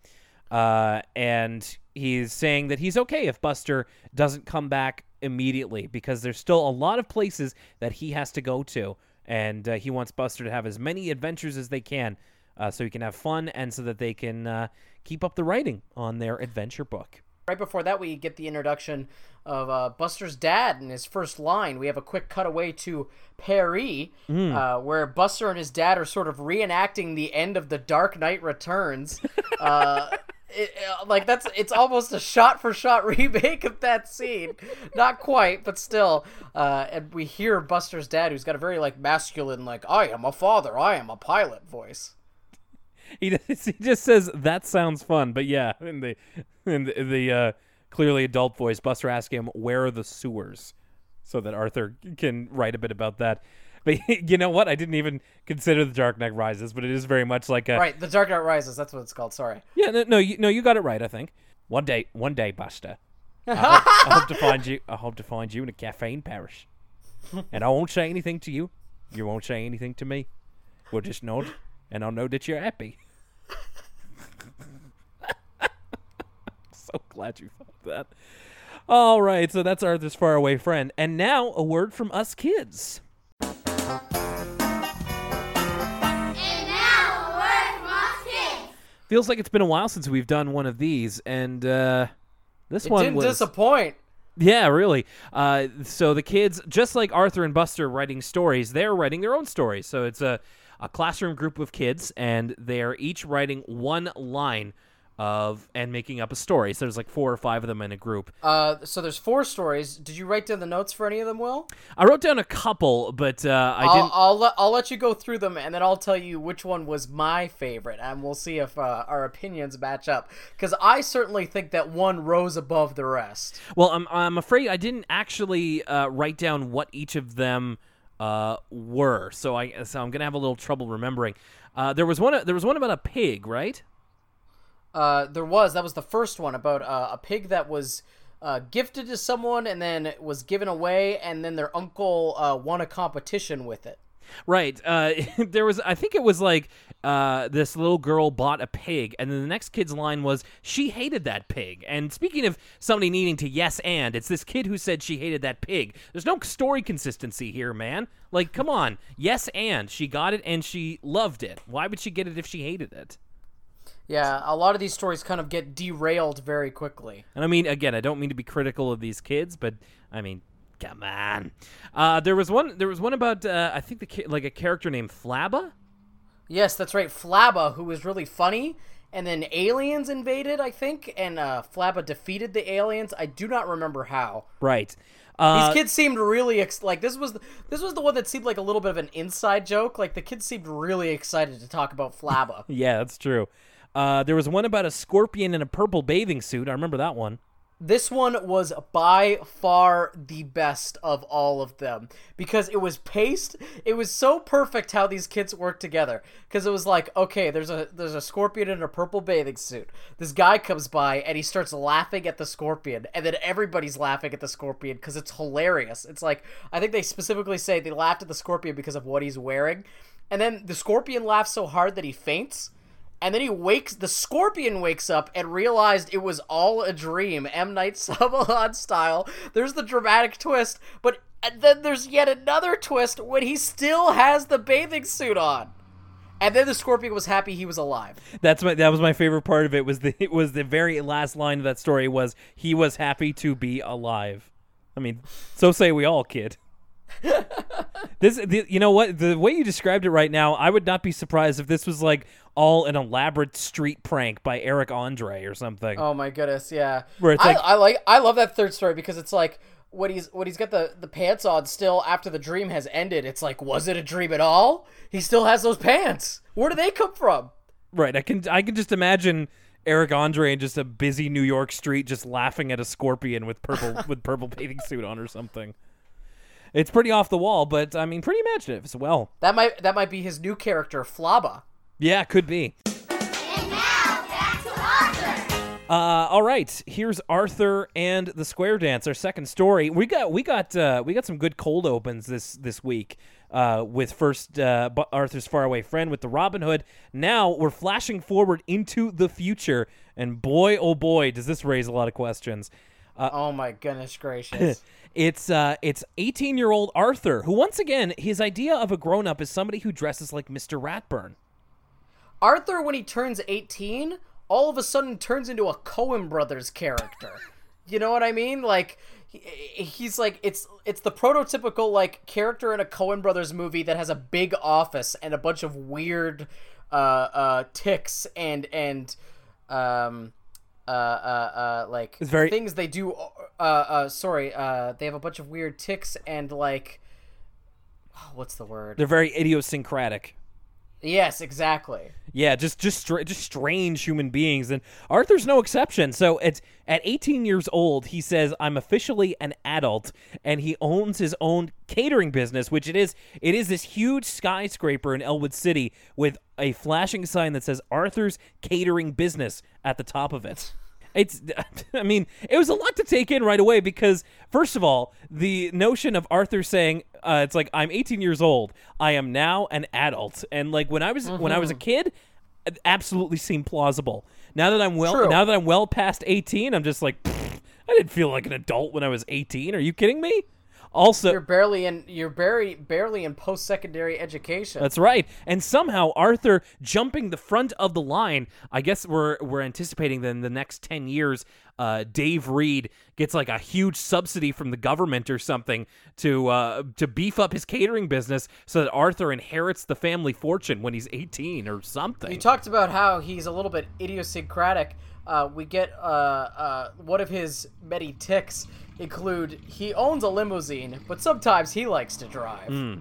Uh, and he's saying that he's okay if Buster doesn't come back immediately because there's still a lot of places that he has to go to. And uh, he wants Buster to have as many adventures as they can uh, so he can have fun and so that they can uh, keep up the writing on their adventure book. Right before that, we get the introduction of uh, Buster's dad in his first line. We have a quick cutaway to Paris, uh, where Buster and his dad are sort of reenacting the end of The Dark Knight Returns. uh, it, uh, like that's it's almost a shot for shot remake of that scene. Not quite, but still. Uh, and we hear Buster's dad, who's got a very like masculine, like "I am a father, I am a pilot" voice. He does- he just says that sounds fun, but yeah, in the in the, the uh, clearly adult voice, Buster asks him where are the sewers, so that Arthur can write a bit about that. But you know what? I didn't even consider the Dark Knight Rises, but it is very much like a Right, The Dark Knight Rises. That's what it's called. Sorry. yeah. No, no, you, no, you got it right. I think one day, one day, Buster. I hope, I hope to find you. I hope to find you in a cafe in Paris, and I won't say anything to you. You won't say anything to me. We'll just nod, and I'll know that you're happy. so glad you thought that. All right, so that's Arthur's faraway friend, and now a word from us kids. And now, a word from us kids. Feels like it's been a while since we've done one of these, and uh, this It one didn't was disappoint. Yeah, really. Uh, so the kids, just like Arthur and Buster writing stories, they're writing their own stories. So it's a, a classroom group of kids, and they're each writing one line of and making up a story. So there's like four or five of them in a group. Uh, so there's four stories. Did you write down the notes for any of them, Will? I wrote down a couple, but uh, I I'll, didn't. I'll let I'll let you go through them, and then I'll tell you which one was my favorite, and we'll see if uh, our opinions match up. Because I certainly think that one rose above the rest. Well, I'm I'm afraid I didn't actually uh, write down what each of them uh, were. So I so I'm gonna have a little trouble remembering. Uh, there was one. There was one about a pig, right? Uh, there was that was the first one about uh, a pig that was uh, gifted to someone and then was given away, and then their uncle uh, won a competition with it. Right. Uh, there was, I think it was like uh, this little girl bought a pig, and then the next kid's line was she hated that pig. And speaking of somebody needing to yes and, it's this kid who said she hated that pig. There's no story consistency here, man. Like, come on, yes and she got it and she loved it. Why would she get it if she hated it? Yeah, a lot of these stories kind of get derailed very quickly. And I mean, again, I don't mean to be critical of these kids, but I mean, come on. Uh, there was one. There was one about uh, I think the like a character named Flabba. Yes, that's right. Flabba, who was really funny, and then aliens invaded, I think, and uh, Flabba defeated the aliens. I do not remember how. Right. Uh, These kids seemed really ex- like this was the, this was the one that seemed like a little bit of an inside joke. Like the kids seemed really excited to talk about Flabba. Yeah, that's true. Uh, there was one about a scorpion in a purple bathing suit. I remember that one. This one was by far the best of all of them because it was paced. It was so perfect how these kids worked together. Because it was like, okay, there's a there's a scorpion in a purple bathing suit. This guy comes by and he starts laughing at the scorpion, and then everybody's laughing at the scorpion because it's hilarious. It's like I think they specifically say they laughed at the scorpion because of what he's wearing, and then the scorpion laughs so hard that he faints. And then he wakes, the scorpion wakes up and realized it was all a dream, M. Night Shyamalan style. There's the dramatic twist, but then there's yet another twist when he still has the bathing suit on. And then the scorpion was happy he was alive. That's my that was my favorite part of it was the it was the very last line of that story was he was happy to be alive. I mean, so say we all, kid. this the, you know what the way you described it right now, I would not be surprised if this was like all an elaborate street prank by Eric Andre or something. Oh my goodness, yeah. Where it's I, like- I like I love that third story because it's like when he's when he's got the the pants on still after the dream has ended. It's like was it a dream at all? He still has those pants. Where do they come from? Right, I can I can just imagine Eric Andre in just a busy New York street just laughing at a scorpion with purple with purple bathing suit on or something. It's pretty off the wall, but I mean pretty imaginative as well. That might that might be his new character, Flabba. Yeah, could be. And now, back to Arthur. Uh, all right, here's Arthur and the Square Dance, our second story. We got we got uh, we got some good cold opens this this week. Uh, with first uh, Bu- Arthur's faraway friend with the Robin Hood. Now we're flashing forward into the future, and boy, oh boy, does this raise a lot of questions. Oh my goodness gracious. It's uh, it's 18 year old Arthur, who once again his idea of a grown up is somebody who dresses like Mr. Ratburn. Arthur, when he turns 18, all of a sudden turns into a Coen Brothers character. you know what I mean? Like, he- he's like it's it's the prototypical like character in a Coen Brothers movie that has a big office and a bunch of weird uh uh ticks and and um uh uh uh like It's very- things they do uh uh sorry uh they have a bunch of weird ticks and like what's the word They're very idiosyncratic. Yes exactly Yeah, just just just strange human beings, and Arthur's no exception. So at at 18 years old, he says, "I'm officially an adult," and he owns his own catering business, which it is it is this huge skyscraper in Elwood City with a flashing sign that says Arthur's Catering Business at the top of it. It's, I mean, it was a lot to take in right away because, first of all, the notion of Arthur saying, uh, "It's like I'm 18 years old, I am now an adult," and like when I was when I was a kid, it absolutely seemed plausible. Now that I'm well, True. now that I'm well past 18, I'm just like, I didn't feel like an adult when I was 18. Are you kidding me? Also, You're barely in. You're barely barely in post secondary education. That's right. And somehow Arthur jumping the front of the line. I guess we're we're anticipating that in the next ten years, uh, Dave Read gets like a huge subsidy from the government or something to uh, to beef up his catering business, so that Arthur inherits the family fortune when he's eighteen or something. you talked about how he's a little bit idiosyncratic. Uh, we get uh, uh, one of his many ticks include he owns a limousine, but sometimes he likes to drive. Hmm.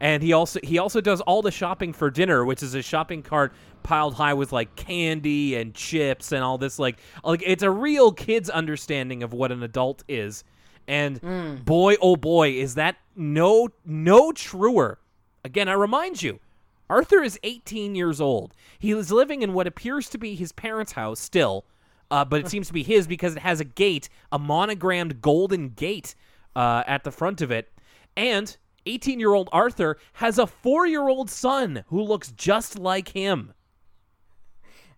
and he also he also does all the shopping for dinner, which is a shopping cart piled high with like candy and chips and all this like like it's a real kid's understanding of what an adult is. And hmm. boy oh boy is that no no truer. Again, I remind you, Arthur is 18 years old. He is living in what appears to be his parents' house still, uh, but it seems to be his because it has a gate, a monogrammed golden gate uh, at the front of it. And 18 year old Arthur has a four year old son who looks just like him.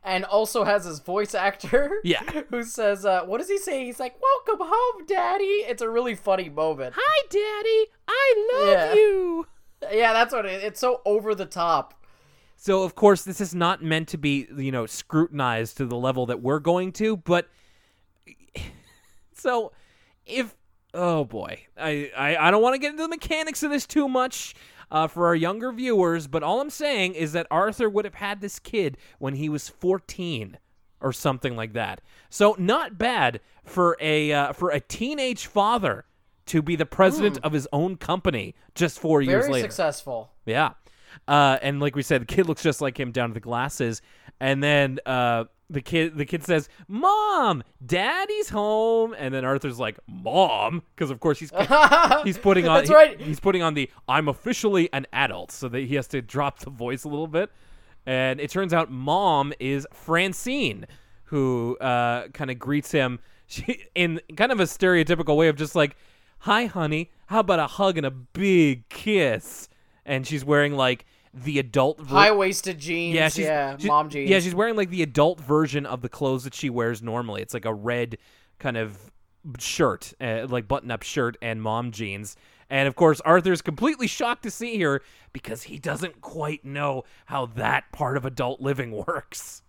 And also has his voice actor, Yeah. who says, uh, "What does he say?" He's like, "Welcome home, Daddy." It's a really funny moment. Hi, Daddy. I love Yeah. you. Yeah, that's what it, it's so over the top. So, of course, this is not meant to be, you know, scrutinized to the level that we're going to, but. So, if. Oh, boy. I, I, I don't want to get into the mechanics of this too much uh, for our younger viewers, but all I'm saying is that Arthur would have had this kid when he was 14 or something like that. So, not bad for a, uh, for a teenage father to be the president of his own company just four years later. Very later. successful. Yeah. Uh, and like we said, the kid looks just like him down to the glasses. And then uh, the kid the kid says, "Mom, Daddy's home." And then Arthur's like, "Mom," because of course he's he's putting on That's he- right. he's putting on the "I'm officially an adult," so that he has to drop the voice a little bit. And it turns out Mom is Francine, who uh, kind of greets him she, in kind of a stereotypical way of just like, "Hi, honey. How about a hug and a big kiss?" And she's wearing like the adult ver- High waisted jeans. yeah, Yeah, she's, mom jeans. Yeah, she's wearing like the adult version of the clothes that she wears normally. It's like a red kind of shirt, uh, like button-up shirt and mom jeans. And of course, Arthur's completely shocked to see her because he doesn't quite know how that part of adult living works.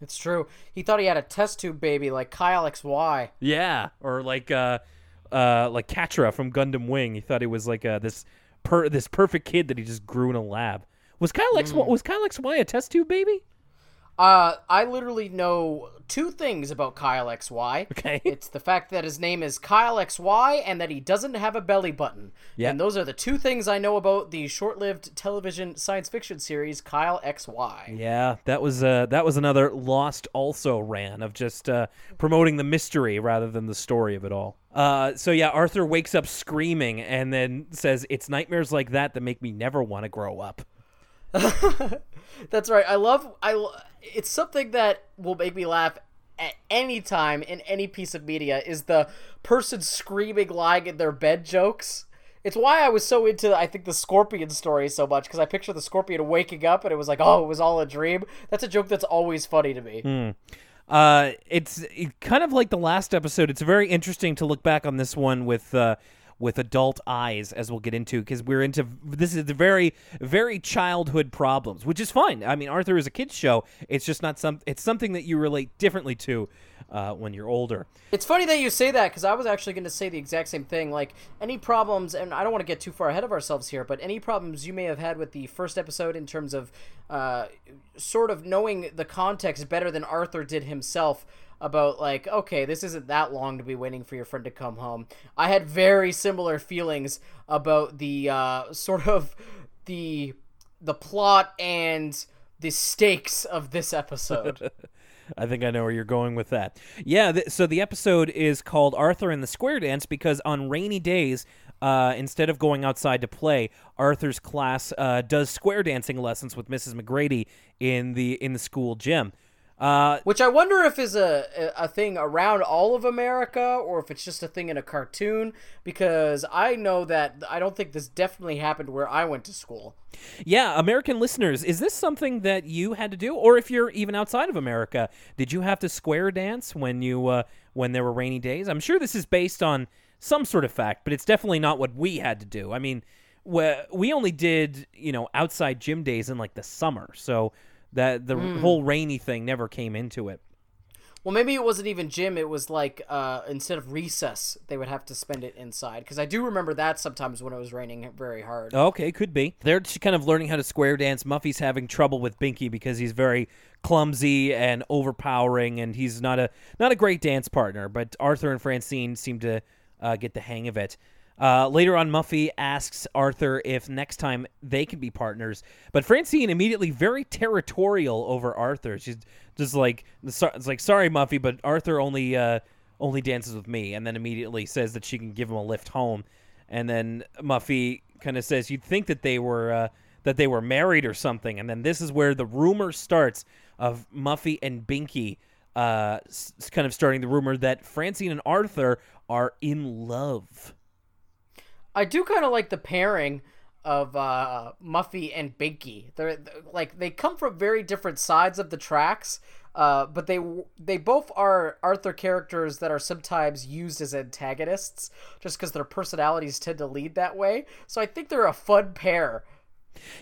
It's true. He thought he had a test tube baby like Kyle XY. Yeah, or like uh uh like Quatre from Gundam Wing. He thought he was like uh this per this perfect kid that he just grew in a lab. Was Kyle X mm. was Kyle XY a test tube baby? Uh, I literally know two things about Kyle XY. Okay. It's the fact that his name is Kyle XY and that he doesn't have a belly button. Yeah. And those are the two things I know about the short-lived television science fiction series Kyle XY. Yeah, that was uh that was another lost also ran of just uh promoting the mystery rather than the story of it all. Uh so yeah, Arthur wakes up screaming and then says it's nightmares like that that make me never want to grow up. That's right. I love I it's something that will make me laugh at any time in any piece of media is the person screaming lying in their bed jokes. It's why I was so into I think the scorpion story so much because I picture the scorpion waking up and it was like, "Oh, it was all a dream." That's a joke that's always funny to me. Uh, it's it, kind of like the last episode. It's very interesting to look back on this one with uh, with adult eyes, as we'll get into, because we're into this is the very very childhood problems, which is fine. I mean, Arthur is a kids show. It's just not some. It's something that you relate differently to uh, when you're older. It's funny that you say that because I was actually going to say the exact same thing. Like any problems, and I don't want to get too far ahead of ourselves here, but any problems you may have had with the first episode in terms of uh, sort of knowing the context better than Arthur did himself about like okay this isn't that long to be waiting for your friend to come home i had very similar feelings about the uh, sort of the the plot and the stakes of this episode I think I know where you're going with that. Yeah, th- so the episode is called Arthur and the Square Dance because on rainy days, uh, instead of going outside to play, Arthur's class uh, does square dancing lessons with Mrs. MacGrady in the in the school gym. Uh, Which I wonder if is a a thing around all of America or if it's just a thing in a cartoon because I know that I don't think this definitely happened where I went to school. yeah, American listeners, is this something that you had to do, or if you're even outside of America, did you have to square dance when you uh, when there were rainy days? I'm sure this is based on some sort of fact, but it's definitely not what we had to do. I mean, we, we only did you know outside gym days in like the summer, so that the whole rainy thing never came into it. Well, maybe it wasn't even gym. It was like uh, instead of recess, they would have to spend it inside. Because I do remember that sometimes when it was raining very hard. Okay, could be. They're kind of learning how to square dance. Muffy's having trouble with Binky because he's very clumsy and overpowering, and he's not a not a great dance partner. But Arthur and Francine seem to uh, get the hang of it. Uh, later on, Muffy asks Arthur if next time they can be partners, but Francine immediately very territorial over Arthur. She's just like, it's like, sorry, Muffy, but Arthur only uh, only dances with me, and then immediately says that she can give him a lift home. And then Muffy kind of says, "You'd think that they were uh, that they were married or something." And then this is where the rumor starts of Muffy and Binky uh, kind of starting the rumor that Francine and Arthur are in love. I do kind of like the pairing of uh, Muffy and Binky. They're they're- like they come from very different sides of the tracks, uh, but they they both are Arthur characters that are sometimes used as antagonists, just because their personalities tend to lead that way. So I think they're a fun pair.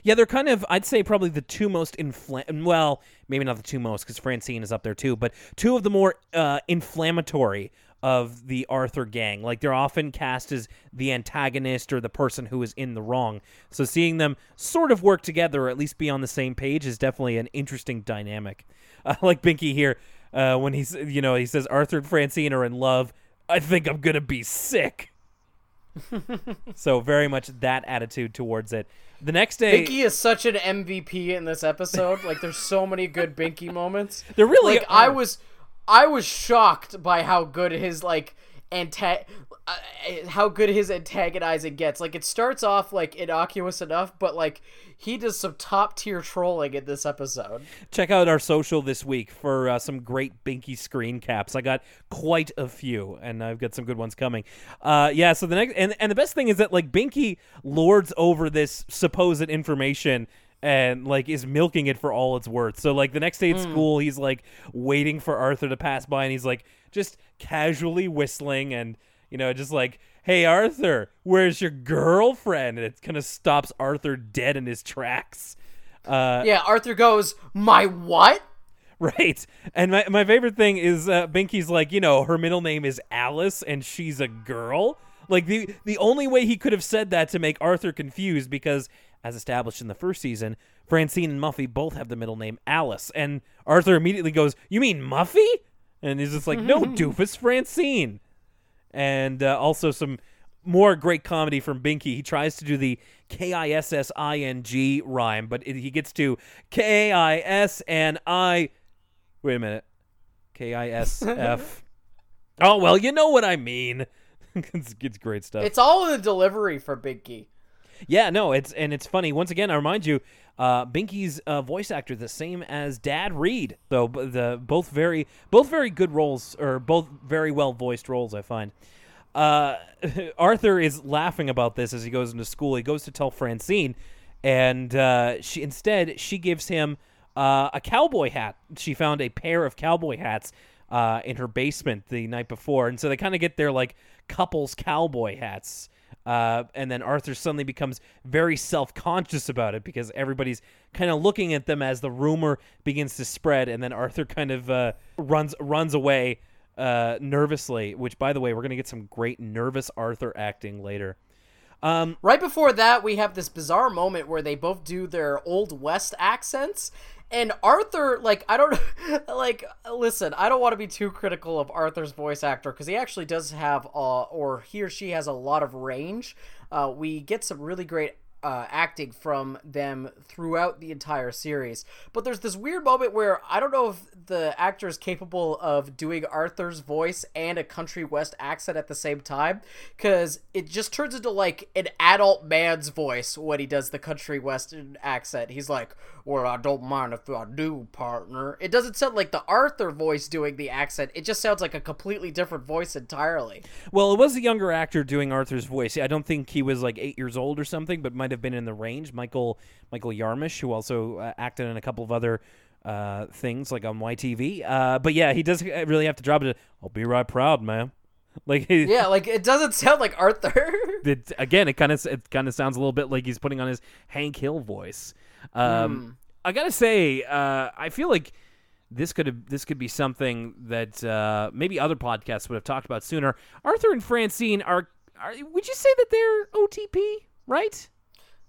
Yeah, they're kind of, I'd say, probably the two most infl. Well, maybe not the two most, because Francine is up there too, but two of the more uh, inflammatory of the Arthur gang. Like they're often cast as the antagonist or the person who is in the wrong. So seeing them sort of work together, or at least be on the same page, is definitely an interesting dynamic. I like Binky here uh, when he's, you know, he says Arthur and Francine are in love. I think I'm gonna be sick. so very much that attitude towards it. The next day, Binky is such an MVP in this episode. Like there's so many good Binky moments. There really like I was I was shocked by how good his like anta- uh, how good his antagonizing gets. Like it starts off like innocuous enough, but like he does some top tier trolling in this episode. check out our social this week for uh, some great Binky screen caps. I got quite a few, and I've got some good ones coming. Uh, yeah, so the next and and the best thing is that like Binky lords over this supposed information and like is milking it for all it's worth. So like the next day at school, he's like waiting for Arthur to pass by, and he's like just casually whistling and. You know, just like, hey Arthur, where's your girlfriend? And it kind of stops Arthur dead in his tracks. Uh, Yeah, Arthur goes, "My what?" Right. And my, my favorite thing is uh, Binky's like, you know, her middle name is Alice and she's a girl. Like the the only way he could have said that to make Arthur confused because as established in the first season, Francine and Muffy both have the middle name Alice and Arthur immediately goes, "You mean Muffy?" And he's just like, "No, doofus, Francine." And uh, also some more great comedy from Binky. He tries to do the K I S S I N G rhyme, but it, he gets to K I S N I Wait a minute. K I S F. Oh, well, you know what I mean. it's, it's great stuff. It's all in the delivery for Binky. Yeah, no, it's and it's funny. Once again, I remind you, uh, Binky's uh, voice actor the same as Dad Read, though b- the both very both very good roles or both very well voiced roles. I find. Uh, Arthur is laughing about this as he goes into school. He goes to tell Francine, and uh, she instead she gives him uh, a cowboy hat. She found a pair of cowboy hats uh, in her basement the night before, and so they kind of get their like couples cowboy hats. Uh, and then Arthur suddenly becomes very self conscious about it because everybody's kind of looking at them as the rumor begins to spread, and then Arthur kind of uh, runs runs away uh, nervously. Which, by the way, we're gonna get some great nervous Arthur acting later. Um, Right before that, we have this bizarre moment where they both do their old west accents. And Arthur, like, I don't, like, listen, I don't want to be too critical of Arthur's voice actor because he actually does have, uh, or he or she has a lot of range. Uh, we get some really great uh, acting from them throughout the entire series. But there's this weird moment where I don't know if the actor is capable of doing Arthur's voice and a country west accent at the same time, because it just turns into like an adult man's voice when he does the country western accent. He's like, "Well, I don't mind if I do, partner." It doesn't sound like the Arthur voice doing the accent. It just sounds like a completely different voice entirely. well, it was a younger actor doing Arthur's voice. I don't think he was like eight years old or something, but might have been in the range. Michael Michael Yarmush, who also uh, acted in a couple of other uh, things like on YTV. Uh, but yeah, he does really have to drop it. I'll be right proud, man. Like he, Yeah, like it doesn't sound like Arthur. it, again, it kind of it kind of sounds a little bit like he's putting on his Hank Hill voice. Um, I gotta say, uh, I feel like this could have this could be something that uh, maybe other podcasts would have talked about sooner. Arthur and Francine are, are would you say that they're OTP, right?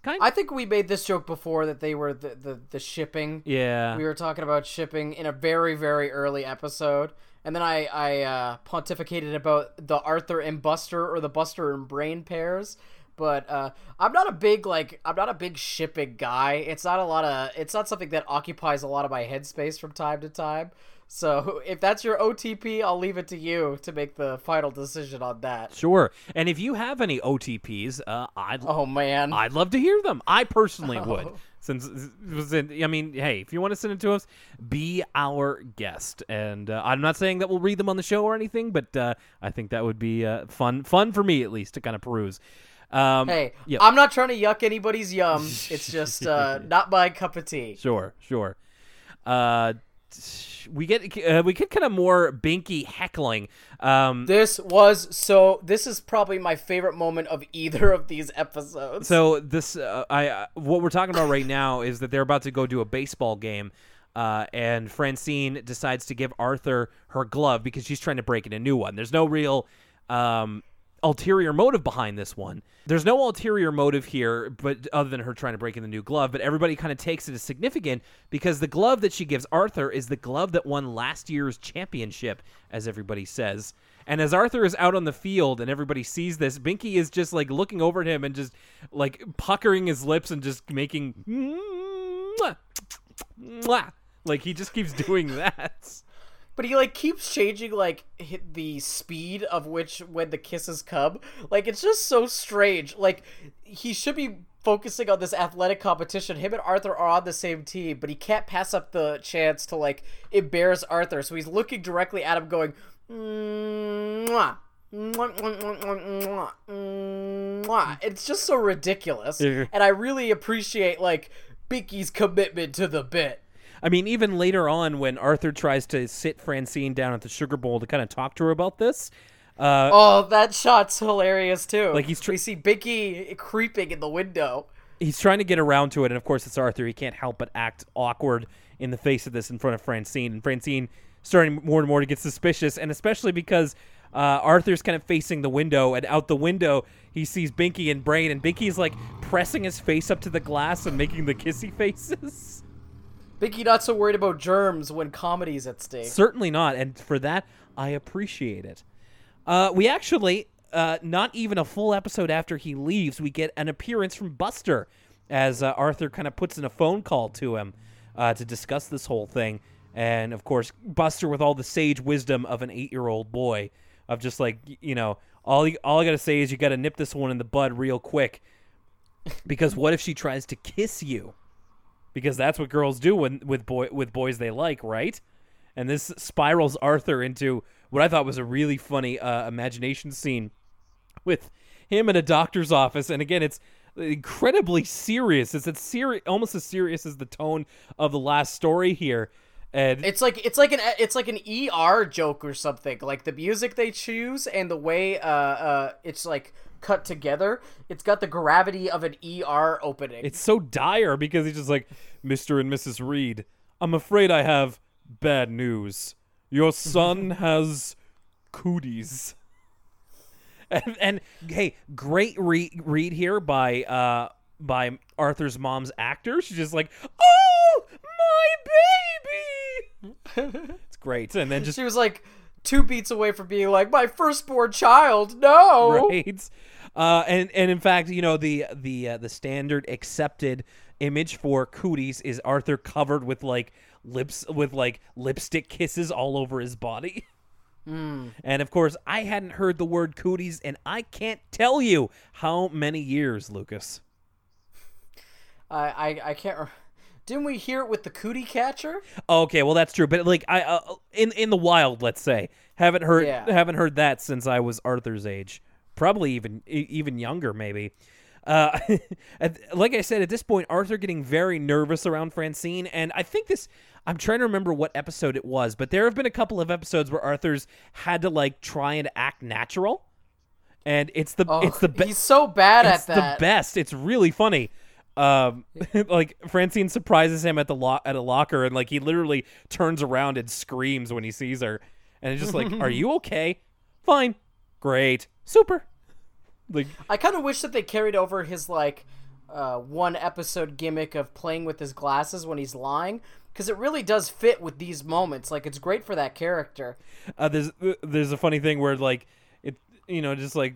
Kind I think we made this joke before that they were the the, the shipping. yeah. We were talking about shipping in a very very early episode, and then I I uh, pontificated about the Arthur and Buster or the Buster and Brain pairs. But uh, I'm not a big like I'm not a big shipping guy. It's not a lot of it's not something that occupies a lot of my headspace from time to time. So if that's your OTP, I'll leave it to you to make the final decision on that. Sure. And if you have any OTPs, uh, I'd Oh man. I'd love to hear them. I personally would. Since was in, I mean, hey, if you want to send it to us, be our guest. And uh, I'm not saying that we'll read them on the show or anything, but uh, I think that would be uh, fun, fun for me at least to kind of peruse. Um, Hey, yeah. I'm not trying to yuck anybody's yum. It's just uh, not my cup of tea. Sure, sure. Uh, we get uh, we get kind of more binky heckling. Um, This was so. This is probably my favorite moment of either of these episodes. So this, uh, I, uh, what we're talking about right now is that they're about to go do a baseball game, uh, and Francine decides to give Arthur her glove because she's trying to break in a new one. There's no real um, ulterior motive behind this one. There's no ulterior motive here, but other than her trying to break in the new glove. But everybody kind of takes it as significant because the glove that she gives Arthur is the glove that won last year's championship, as everybody says. And as Arthur is out on the field and everybody sees this, Binky is just like looking over at him and just like puckering his lips and just making like he just keeps doing that. But he like keeps changing like the speed of which when the kisses come. Like it's just so strange. Like he should be focusing on this athletic competition. Him and Arthur are on the same team, but he can't pass up the chance to like embarrass Arthur. So he's looking directly at him, going. Mwah, mwah, mwah, mwah. It's just so ridiculous, and I really appreciate like Binky's commitment to the bit. I mean, even later on, when Arthur tries to sit Francine down at the sugar bowl to kind of talk to her about this, Uh, Oh, that shot's hilarious too. Like, he's tr- we see Binky creeping in the window. he's trying to get around to it, and of course it's Arthur. He can't help but act awkward in the face of this in front of Francine, and Francine starting more and more to get suspicious, and especially because uh, Arthur's kind of facing the window, and out the window he sees Binky and Brain, and Binky's like pressing his face up to the glass and making the kissy faces. Binky not so worried about germs when comedy's at stake. Certainly not, and for that I appreciate it. Uh, we actually, uh, not even a full episode after he leaves, we get an appearance from Buster as uh, Arthur kind of puts in a phone call to him uh, to discuss this whole thing. And of course, Buster, with all the sage wisdom of an eight-year-old boy, of just like you know, all you, all I gotta say is you gotta nip this one in the bud real quick, because what if she tries to kiss you? Because that's what girls do when with boy with boys they like, right? and this spirals Arthur into what I thought was a really funny uh, imagination scene with him in a doctor's office. And again, it's incredibly serious. It's it's seri- almost as serious as the tone of the last story here. And It's like it's like an it's like an ER joke or something. Like the music they choose and the way uh uh it's like cut together. It's got the gravity of an ER opening. it's so dire because he's just like, Mr. and Mrs. Read, I'm afraid I have bad news. Your son has cooties. And, and hey, great re- read here by uh by Arthur's mom's actor. She's just like, "Oh, my baby!" it's great, and then just she was like two beats away from being like my firstborn child. No. right uh and and in fact you know the the uh, the standard accepted image for cooties is arthur covered with like lips with like lipstick kisses all over his body and of course i hadn't heard the word cooties and i can't tell you how many years lucas I I I can't. re- Didn't we hear it with the cootie catcher? okay well that's true but like i uh, in in the wild let's say haven't heard Yeah. haven't heard that since i was arthur's age probably even even younger maybe uh, like I said, at this point, Arthur getting very nervous around Francine, and I think this. I'm trying to remember what episode it was, but there have been a couple of episodes where Arthur's had to like try and act natural, and it's the Oh, it's the best. he's so bad It's at that. the best. It's really funny. Um, like Francine surprises him at the lo- at a locker, and like he literally turns around and screams when he sees her, and it's just like, "Are you okay? Fine, great, super." Like, I kind of wish that they carried over his like uh, one episode gimmick of playing with his glasses when he's lying because it really does fit with these moments. Like it's great for that character. uh, there's there's a funny thing where like it, you know, just like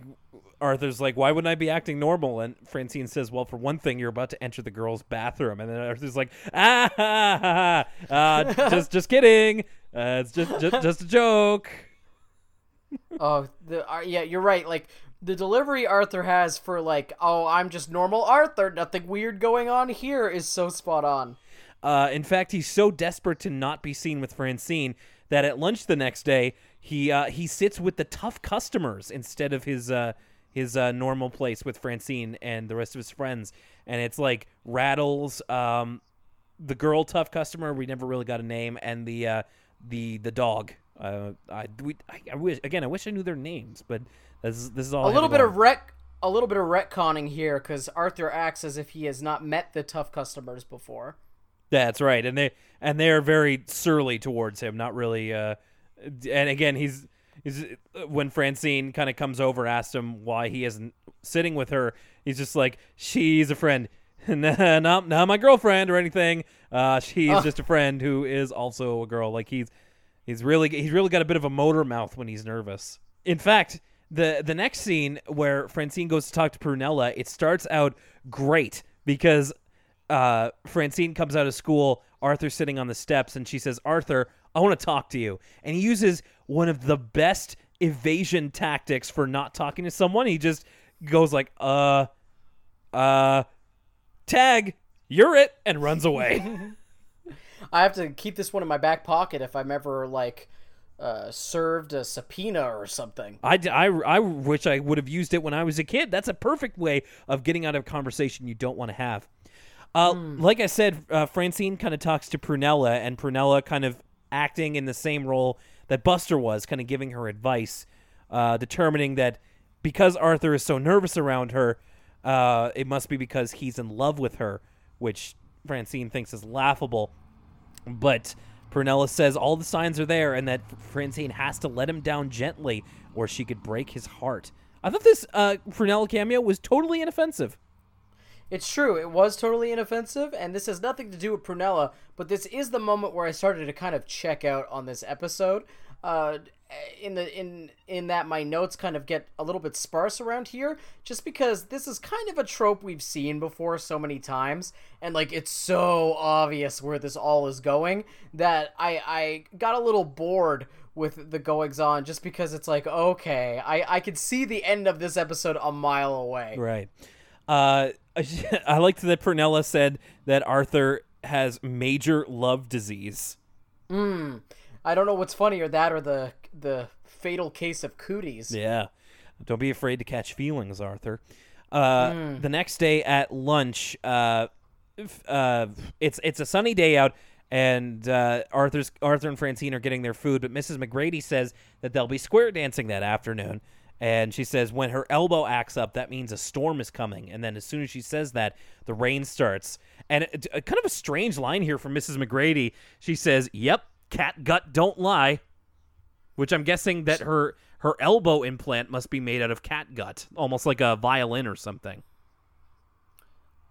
Arthur's like, "Why wouldn't I be acting normal?" And Francine says, "Well, for one thing, you're about to enter the girls' bathroom," and then Arthur's like, "Ah, ha, ha, ha. Uh, just just kidding. Uh, it's just, just just a joke." Oh, the uh, yeah, you're right. Like the delivery Arthur has for like, oh, I'm just normal Arthur, nothing weird going on here, is so spot on. Uh, in fact, he's so desperate to not be seen with Francine that at lunch the next day, he uh, he sits with the tough customers instead of his uh, his uh, normal place with Francine and the rest of his friends. And it's like Rattles, um, the girl tough customer we never really got a name, and the uh, the the dog. Uh, I, we, I, I wish again. I wish I knew their names, but this is this is all. A little bit go of rec, a little bit of retconning here because Arthur acts as if he has not met the tough customers before. That's right, and they and they are very surly towards him. Not really. Uh, and again, he's he's when Francine kind of comes over, asks him why he isn't sitting with her. He's just like, she's a friend, not not my girlfriend or anything. Uh, she's just a friend who is also a girl. Like he's he's really he's really got a bit of a motor mouth when he's nervous. In fact. The, the next scene where Francine goes to talk to Prunella, it starts out great because uh, Francine comes out of school. Arthur's sitting on the steps, and she says, "Arthur, I want to talk to you." And he uses one of the best evasion tactics for not talking to someone. He just goes like, "Uh, uh, tag, you're it," and runs away. I have to keep this one in my back pocket if I'm ever like uh, served a subpoena or something. I, I, I wish I would have used it when I was a kid. That's a perfect way of getting out of a conversation you don't want to have. Uh, Like I said, uh, Francine kind of talks to Prunella, and Prunella kind of acting in the same role that Buster was, kind of giving her advice. uh, determining that because Arthur is so nervous around her, uh, it must be because he's in love with her, which Francine thinks is laughable. But Prunella says all the signs are there and that Francine has to let him down gently or she could break his heart. I thought this uh, Prunella cameo was totally inoffensive. It's true. It was totally inoffensive, and this has nothing to do with Prunella, but this is the moment where I started to kind of check out on this episode. Uh, in the in in that my notes kind of get a little bit sparse around here, just because this is kind of a trope we've seen before so many times, and like it's so obvious where this all is going that I I got a little bored with the goings on just because it's like okay I I could see the end of this episode a mile away. Right. Uh, I liked that Prunella said that Arthur has major love disease. I don't know what's funnier, that or the the fatal case of cooties. Yeah. Don't be afraid to catch feelings, Arthur. Uh, The next day at lunch, uh, uh, it's it's a sunny day out, and uh, Arthur's Arthur and Francine are getting their food, but Mrs. MacGrady says that they'll be square dancing that afternoon. And she says when her elbow acts up, that means a storm is coming. And then as soon as she says that, the rain starts. And it, a, kind of a strange line here from Mrs. MacGrady. She says, "Yep, cat gut don't lie," which I'm guessing that her her elbow implant must be made out of cat gut, almost like a violin or something.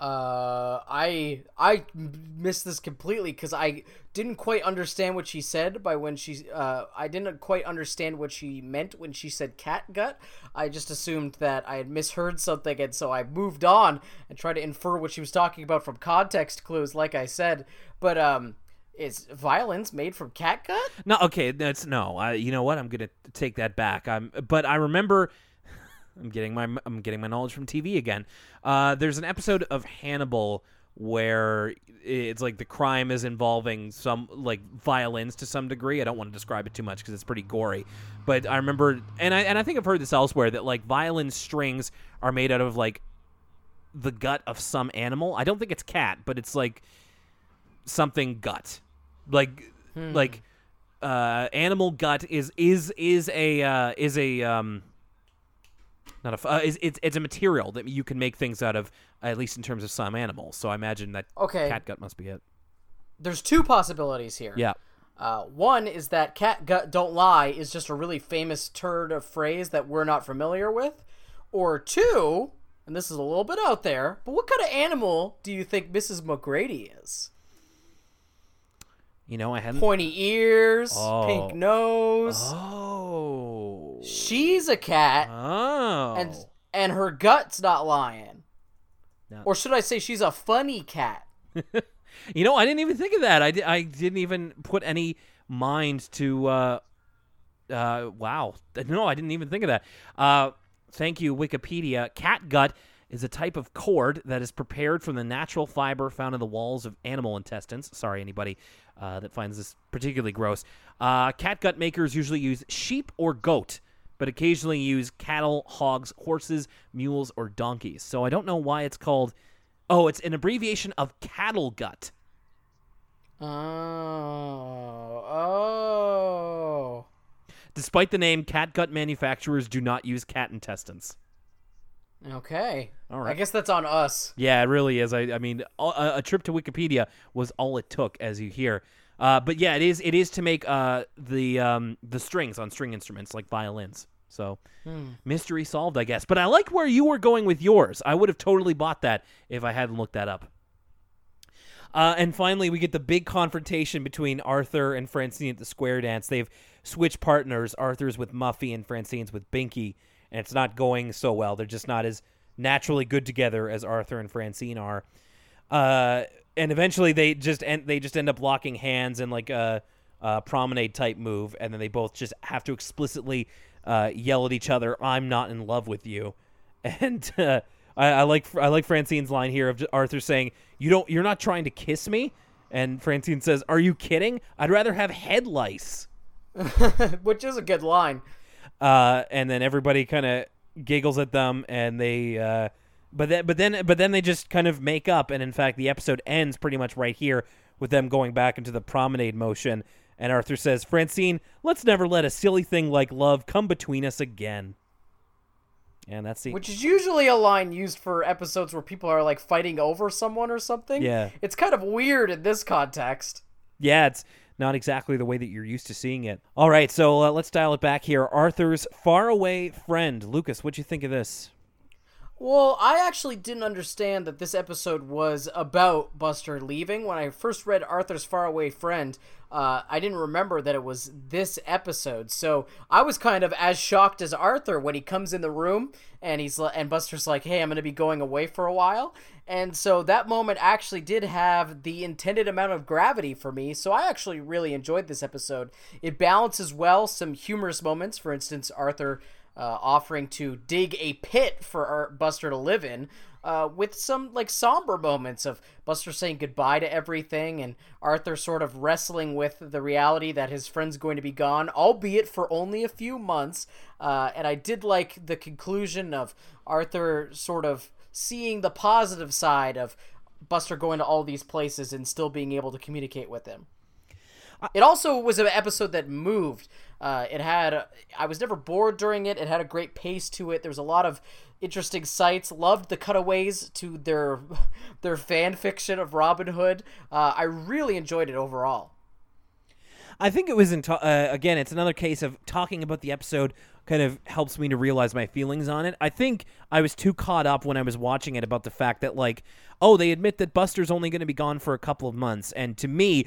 Uh, I I missed this completely because I didn't quite understand what she said by when she uh I didn't quite understand what she meant when she said cat gut. I just assumed that I had misheard something, and so I moved on and tried to infer what she was talking about from context clues, like I said. But um, is violence made from cat gut? No, okay, that's no. I, you know what? I'm gonna take that back. I'm, but I remember. I'm getting my I'm getting my knowledge from TV again. Uh, there's an episode of Hannibal where it's like the crime is involving some like violins to some degree. I don't want to describe it too much because it's pretty gory, but I remember, and I and I think I've heard this elsewhere that like violin strings are made out of like the gut of some animal. I don't think it's cat, but it's like something gut, like like uh, animal gut is is is a uh, is a um, not a f- uh, is it's it's a material that you can make things out of at least in terms of some animals. So I imagine that Okay. cat gut must be it. There's two possibilities here. Yeah. Uh, one is that cat gut don't lie is just a really famous turd of phrase that we're not familiar with. Or two, and this is a little bit out there, but what kind of animal do you think Mrs. MacGrady is? You know, I hadn't. Pointy ears, Oh. pink nose. Oh. She's a cat, Oh. and and her gut's not lying. No. Or should I say she's a funny cat? You know, I didn't even think of that. I, di- I didn't even put any mind to. Uh, uh, wow. No, I didn't even think of that. Uh, thank you, Wikipedia. Cat gut is a type of cord that is prepared from the natural fiber found in the walls of animal intestines. Sorry, anybody uh, that finds this particularly gross. Uh, catgut makers usually use sheep or goat, but occasionally use cattle, hogs, horses, mules, or donkeys. So I don't know why it's called. Oh, it's an abbreviation of cattle gut. Oh, oh. Despite the name, cat gut manufacturers do not use cat intestines. Okay. All right. I guess that's on us. Yeah, it really is. I, I mean, a, a trip to Wikipedia was all it took, as you hear. Uh, but yeah, it is. It is to make uh, the um, the strings on string instruments like violins. So mystery solved, I guess. But I like where you were going with yours. I would have totally bought that if I hadn't looked that up. Uh, and finally, we get the big confrontation between Arthur and Francine at the square dance. They've switched partners. Arthur's with Muffy and Francine's with Binky, and it's not going so well. They're just not as naturally good together as Arthur and Francine are. Uh, and eventually, they just end, they just end up locking hands in like a, a promenade type move, and then they both just have to explicitly uh, yell at each other, "I'm not in love with you," and. Uh, I, I like I like Francine's line here of Arthur saying, "You don't, you're not trying to kiss me," and Francine says, "Are you kidding? I'd rather have head lice." Which is a good line. Uh, and then everybody kind of giggles at them, and they, uh, but then but then but then they just kind of make up, and in fact, the episode ends pretty much right here with them going back into the promenade motion, And Arthur says, Francine, let's never let a silly thing like love come between us again. And that's the Which is usually a line used for episodes where people are like fighting over someone or something. Yeah. It's kind of weird in this context. Yeah, it's not exactly the way that you're used to seeing it. All right, so uh, let's dial it back here. Arthur's faraway friend. Lucas, what'd you think of this? Well, I actually didn't understand that this episode was about Buster leaving. When I first read Arthur's Faraway Friend, uh, I didn't remember that it was this episode. So I was kind of as shocked as Arthur when he comes in the room and he's and Buster's like, "Hey, I'm going to be going away for a while." And so that moment actually did have the intended amount of gravity for me. So I actually really enjoyed this episode. It balances well some humorous moments. For instance, Arthur uh, offering to dig a pit for our Buster to live in, uh, with some like somber moments of Buster saying goodbye to everything and Arthur sort of wrestling with the reality that his friend's going to be gone, albeit for only a few months. Uh, and I did like the conclusion of Arthur sort of seeing the positive side of Buster going to all these places and still being able to communicate with him. It also was an episode that moved. Uh, it had I was never bored during it. It had a great pace to it. There was a lot of interesting sights. Loved the cutaways to their their fan fiction of Robin Hood. Uh, I really enjoyed it overall. I think it was in ta- uh, again. It's another case of talking about the episode kind of helps me to realize my feelings on it. I think I was too caught up when I was watching it about the fact that like, oh, they admit that Buster's only going to be gone for a couple of months, and to me,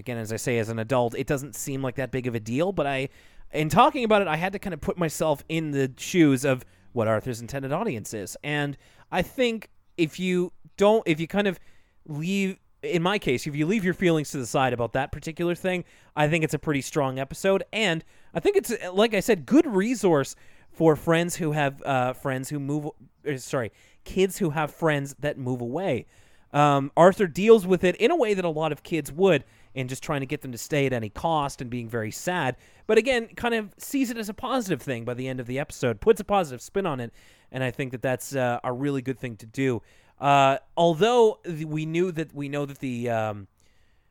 again, as I say, as an adult, it doesn't seem like that big of a deal. But I, in talking about it, I had to kind of put myself in the shoes of what Arthur's intended audience is, and I think if you don't, if you kind of leave in my case, if you leave your feelings to the side about that particular thing, I think it's a pretty strong episode, and I think it's like I said, good resource for friends who have uh, friends who move. er, Sorry, kids who have friends that move away. Um, Arthur deals with it in a way that a lot of kids would, in just trying to get them to stay at any cost and being very sad. But again, kind of sees it as a positive thing by the end of the episode, puts a positive spin on it, and I think that that's uh, a really good thing to do. Uh, although we knew that we know that the um,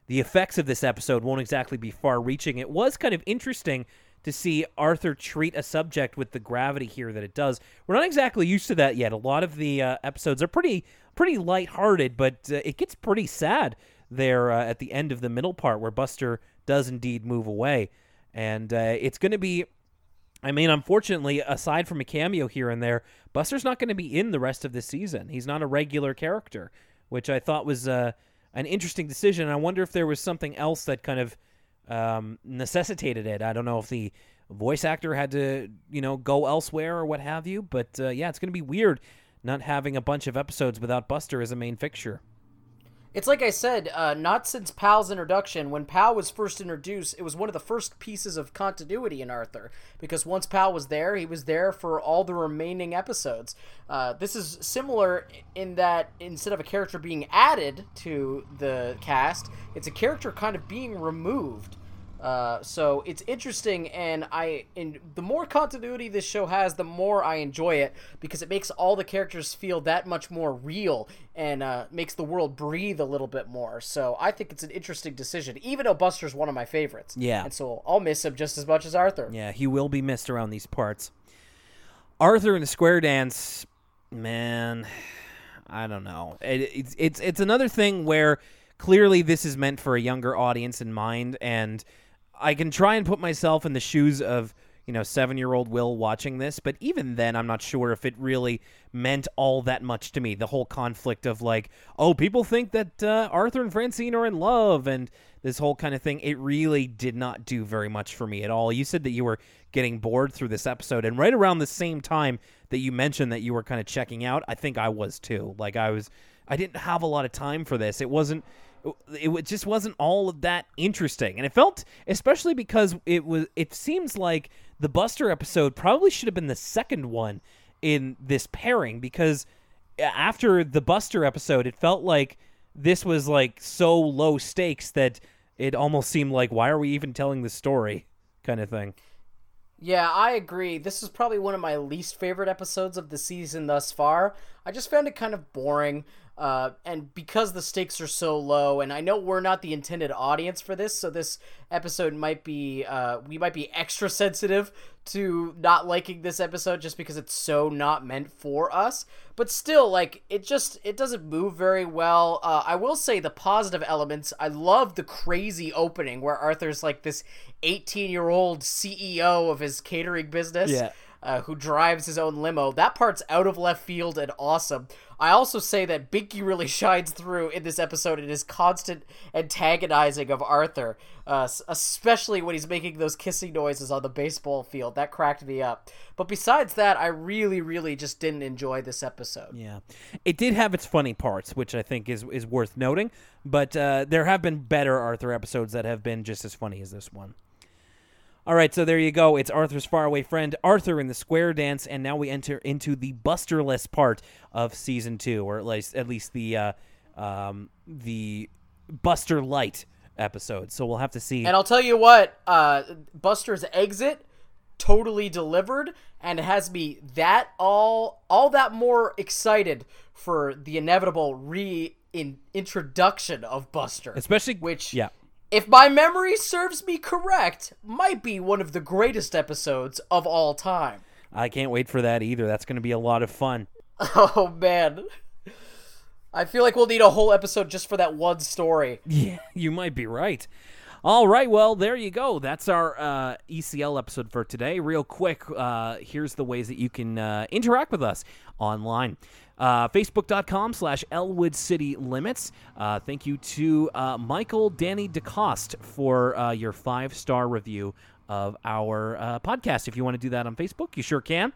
the effects of this episode won't exactly be far-reaching, it was kind of interesting to see Arthur treat a subject with the gravity here that it does. We're not exactly used to that yet. A lot of the uh, episodes are pretty pretty lighthearted, but uh, it gets pretty sad there uh, at the end of the middle part where Buster does indeed move away, and uh, it's going to be. I mean, unfortunately, aside from a cameo here and there, Buster's not going to be in the rest of the season. He's not a regular character, which I thought was uh, an interesting decision. I wonder if there was something else that kind of um, necessitated it. I don't know if the voice actor had to, you know, go elsewhere or what have you. But uh, yeah, it's going to be weird not having a bunch of episodes without Buster as a main fixture. It's like I said, uh, not since Pal's introduction. When Pal was first introduced, it was one of the first pieces of continuity in Arthur. Because once Pal was there, he was there for all the remaining episodes. Uh, this is similar in that instead of a character being added to the cast, it's a character kind of being removed. Uh, so it's interesting, and I, in the more continuity this show has, the more I enjoy it because it makes all the characters feel that much more real and uh, makes the world breathe a little bit more. So I think it's an interesting decision, even though Buster's one of my favorites. Yeah. and so I'll miss him just as much as Arthur. Yeah, he will be missed around these parts. Arthur and the Square Dance, man, I don't know. It, it's it's it's another thing where clearly this is meant for a younger audience in mind, and I can try and put myself in the shoes of you know seven year old Will watching this, but even then, I'm not sure if it really meant all that much to me. The whole conflict of like, oh, people think that uh, Arthur and Francine are in love, and this whole kind of thing. It really did not do very much for me at all. You said that you were getting bored through this episode, and right around the same time that you mentioned that you were kind of checking out, I think I was too. Like I was, I didn't have a lot of time for this. It wasn't it just wasn't all of that interesting and it felt especially because it was it seems like the buster episode probably should have been the second one in this pairing because after the buster episode it felt like this was like so low stakes that it almost seemed like why are we even telling the story kind of thing Yeah, I agree. This is probably one of my least favorite episodes of the season thus far. I just found it kind of boring. Uh, and because the stakes are so low, and I know we're not the intended audience for this, so this episode might be, uh, we might be extra sensitive to not liking this episode just because it's so not meant for us. But still, like, it just, it doesn't move very well. Uh, I will say the positive elements, I love the crazy opening where Arthur's like this 18 year old CEO of his catering business. Yeah. Uh, who drives his own limo. That part's out of left field and awesome. I also say that Binky really shines through in this episode in his constant antagonizing of Arthur, uh, especially when he's making those kissing noises on the baseball field. That cracked me up. But besides that, I really, really just didn't enjoy this episode. Yeah, it did have its funny parts, which I think is is worth noting. But uh, there have been better Arthur episodes that have been just as funny as this one. All right, so there you go. It's Arthur's faraway friend, Arthur in the square dance, and now we enter into the Busterless part of season two, or at least at least the uh, um, the Buster Light episode. So we'll have to see. And I'll tell you what, uh, Buster's exit totally delivered and it has me that all all that more excited for the inevitable re in introduction of Buster. Especially, which yeah, if my memory serves me correct, might be one of the greatest episodes of all time. I can't wait for that either. That's going to be a lot of fun. Oh man. I feel like we'll need a whole episode just for that one story. Yeah, you might be right. All right, well, there you go. That's our uh, ECL episode for today. Real quick, uh, here's the ways that you can uh, interact with us online. Uh, Facebook.com slash Elwood City Limits. Uh, thank you to uh, Michael Danny DeCoste for uh, your five star review of our uh, podcast. If you want to do that on Facebook, you sure can.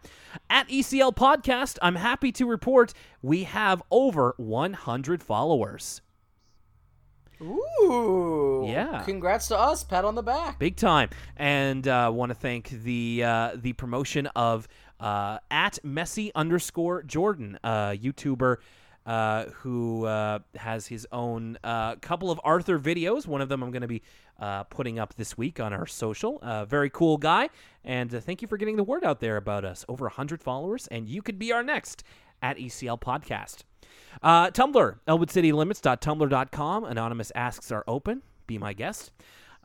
At ECL Podcast, I'm happy to report we have over 100 followers. Ooh. Yeah. Congrats to us. Pat on the back. big time and uh, want to thank the uh, the promotion of uh, at messy underscore jordan uh, youtuber uh, who uh, has his own uh, couple of arthur videos one of them i'm going to be uh, putting up this week on our social uh, very cool guy and uh, thank you for getting the word out there about us over 100 followers and you could be our next at ecl podcast Tumblr, elwoodcitylimits.tumblr.com. Anonymous asks are open. Be my guest.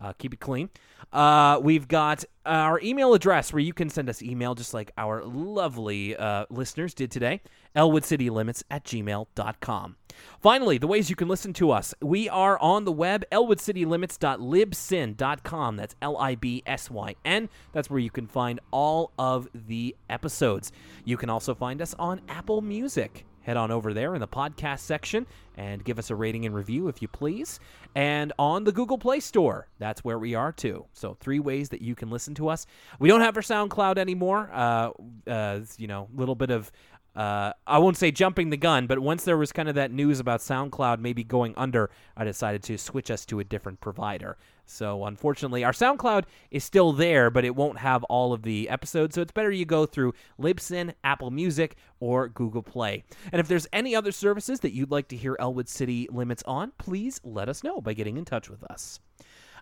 Uh, keep it clean. Uh, we've got our email address where you can send us email just like our lovely uh, listeners did today. elwoodcitylimits at gmail.com. Finally, the ways you can listen to us. We are on the web, elwoodcitylimits.libsyn.com. That's L I B S Y N. That's where you can find all of the episodes. You can also find us on Apple Music head on over there in the podcast section and give us a rating and review if you please. And on the Google Play Store, that's where we are too. So, three ways that you can listen to us. We don't have our SoundCloud anymore. Uh, uh, you know, little bit of. Uh, I won't say jumping the gun, but once there was kind of that news about SoundCloud maybe going under, I decided to switch us to a different provider. So unfortunately, our SoundCloud is still there, but it won't have all of the episodes. So it's better you go through Libsyn, Apple Music, or Google Play. And if there's any other services that you'd like to hear Elwood City Limits on, please let us know by getting in touch with us.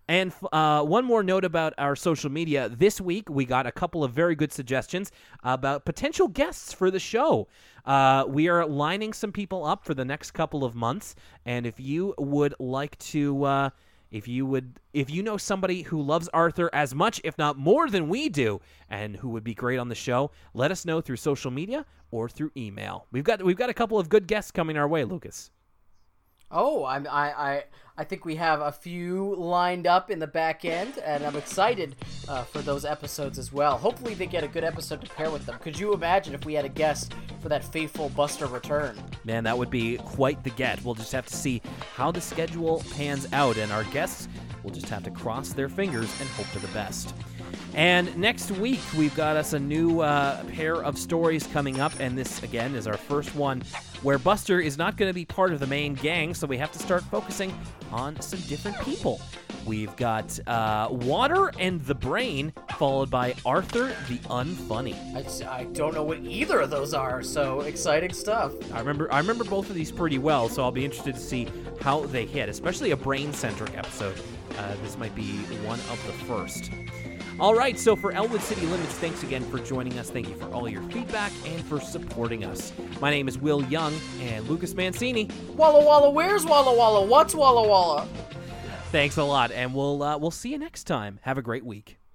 And uh, one more note about our social media. This week, we got a couple of very good suggestions about potential guests for the show. Uh, we are lining some people up for the next couple of months. And if you would like to. Uh, if you would if you know somebody who loves Arthur as much if not more than we do and who would be great on the show, let us know through social media or through email. We've got we've got a couple of good guests coming our way, Lucas. Oh, I'm, I, I, I think we have a few lined up in the back end, and I'm excited uh, for those episodes as well. Hopefully, they get a good episode to pair with them. Could you imagine if we had a guest for that faithful Buster return? Man, that would be quite the get. We'll just have to see how the schedule pans out, and our guests will just have to cross their fingers and hope for the best. And next week, we've got us a new uh, pair of stories coming up, and this, again, is our first one where Buster is not going to be part of the main gang, so we have to start focusing on some different people. We've got uh, Water and the Brain, followed by Arthur the Unfunny. I don't know what either of those are, so exciting stuff. I remember I remember both of these pretty well, so I'll be interested to see how they hit, especially a brain-centric episode. Uh, this might be one of the first. All right, so for Elwood City Limits, thanks again for joining us. Thank you for all your feedback and for supporting us. My name is Will Young and Lucas Mancini. Walla Walla, where's Walla Walla? What's Walla Walla? Thanks a lot, and we'll uh, we'll see you next time. Have a great week.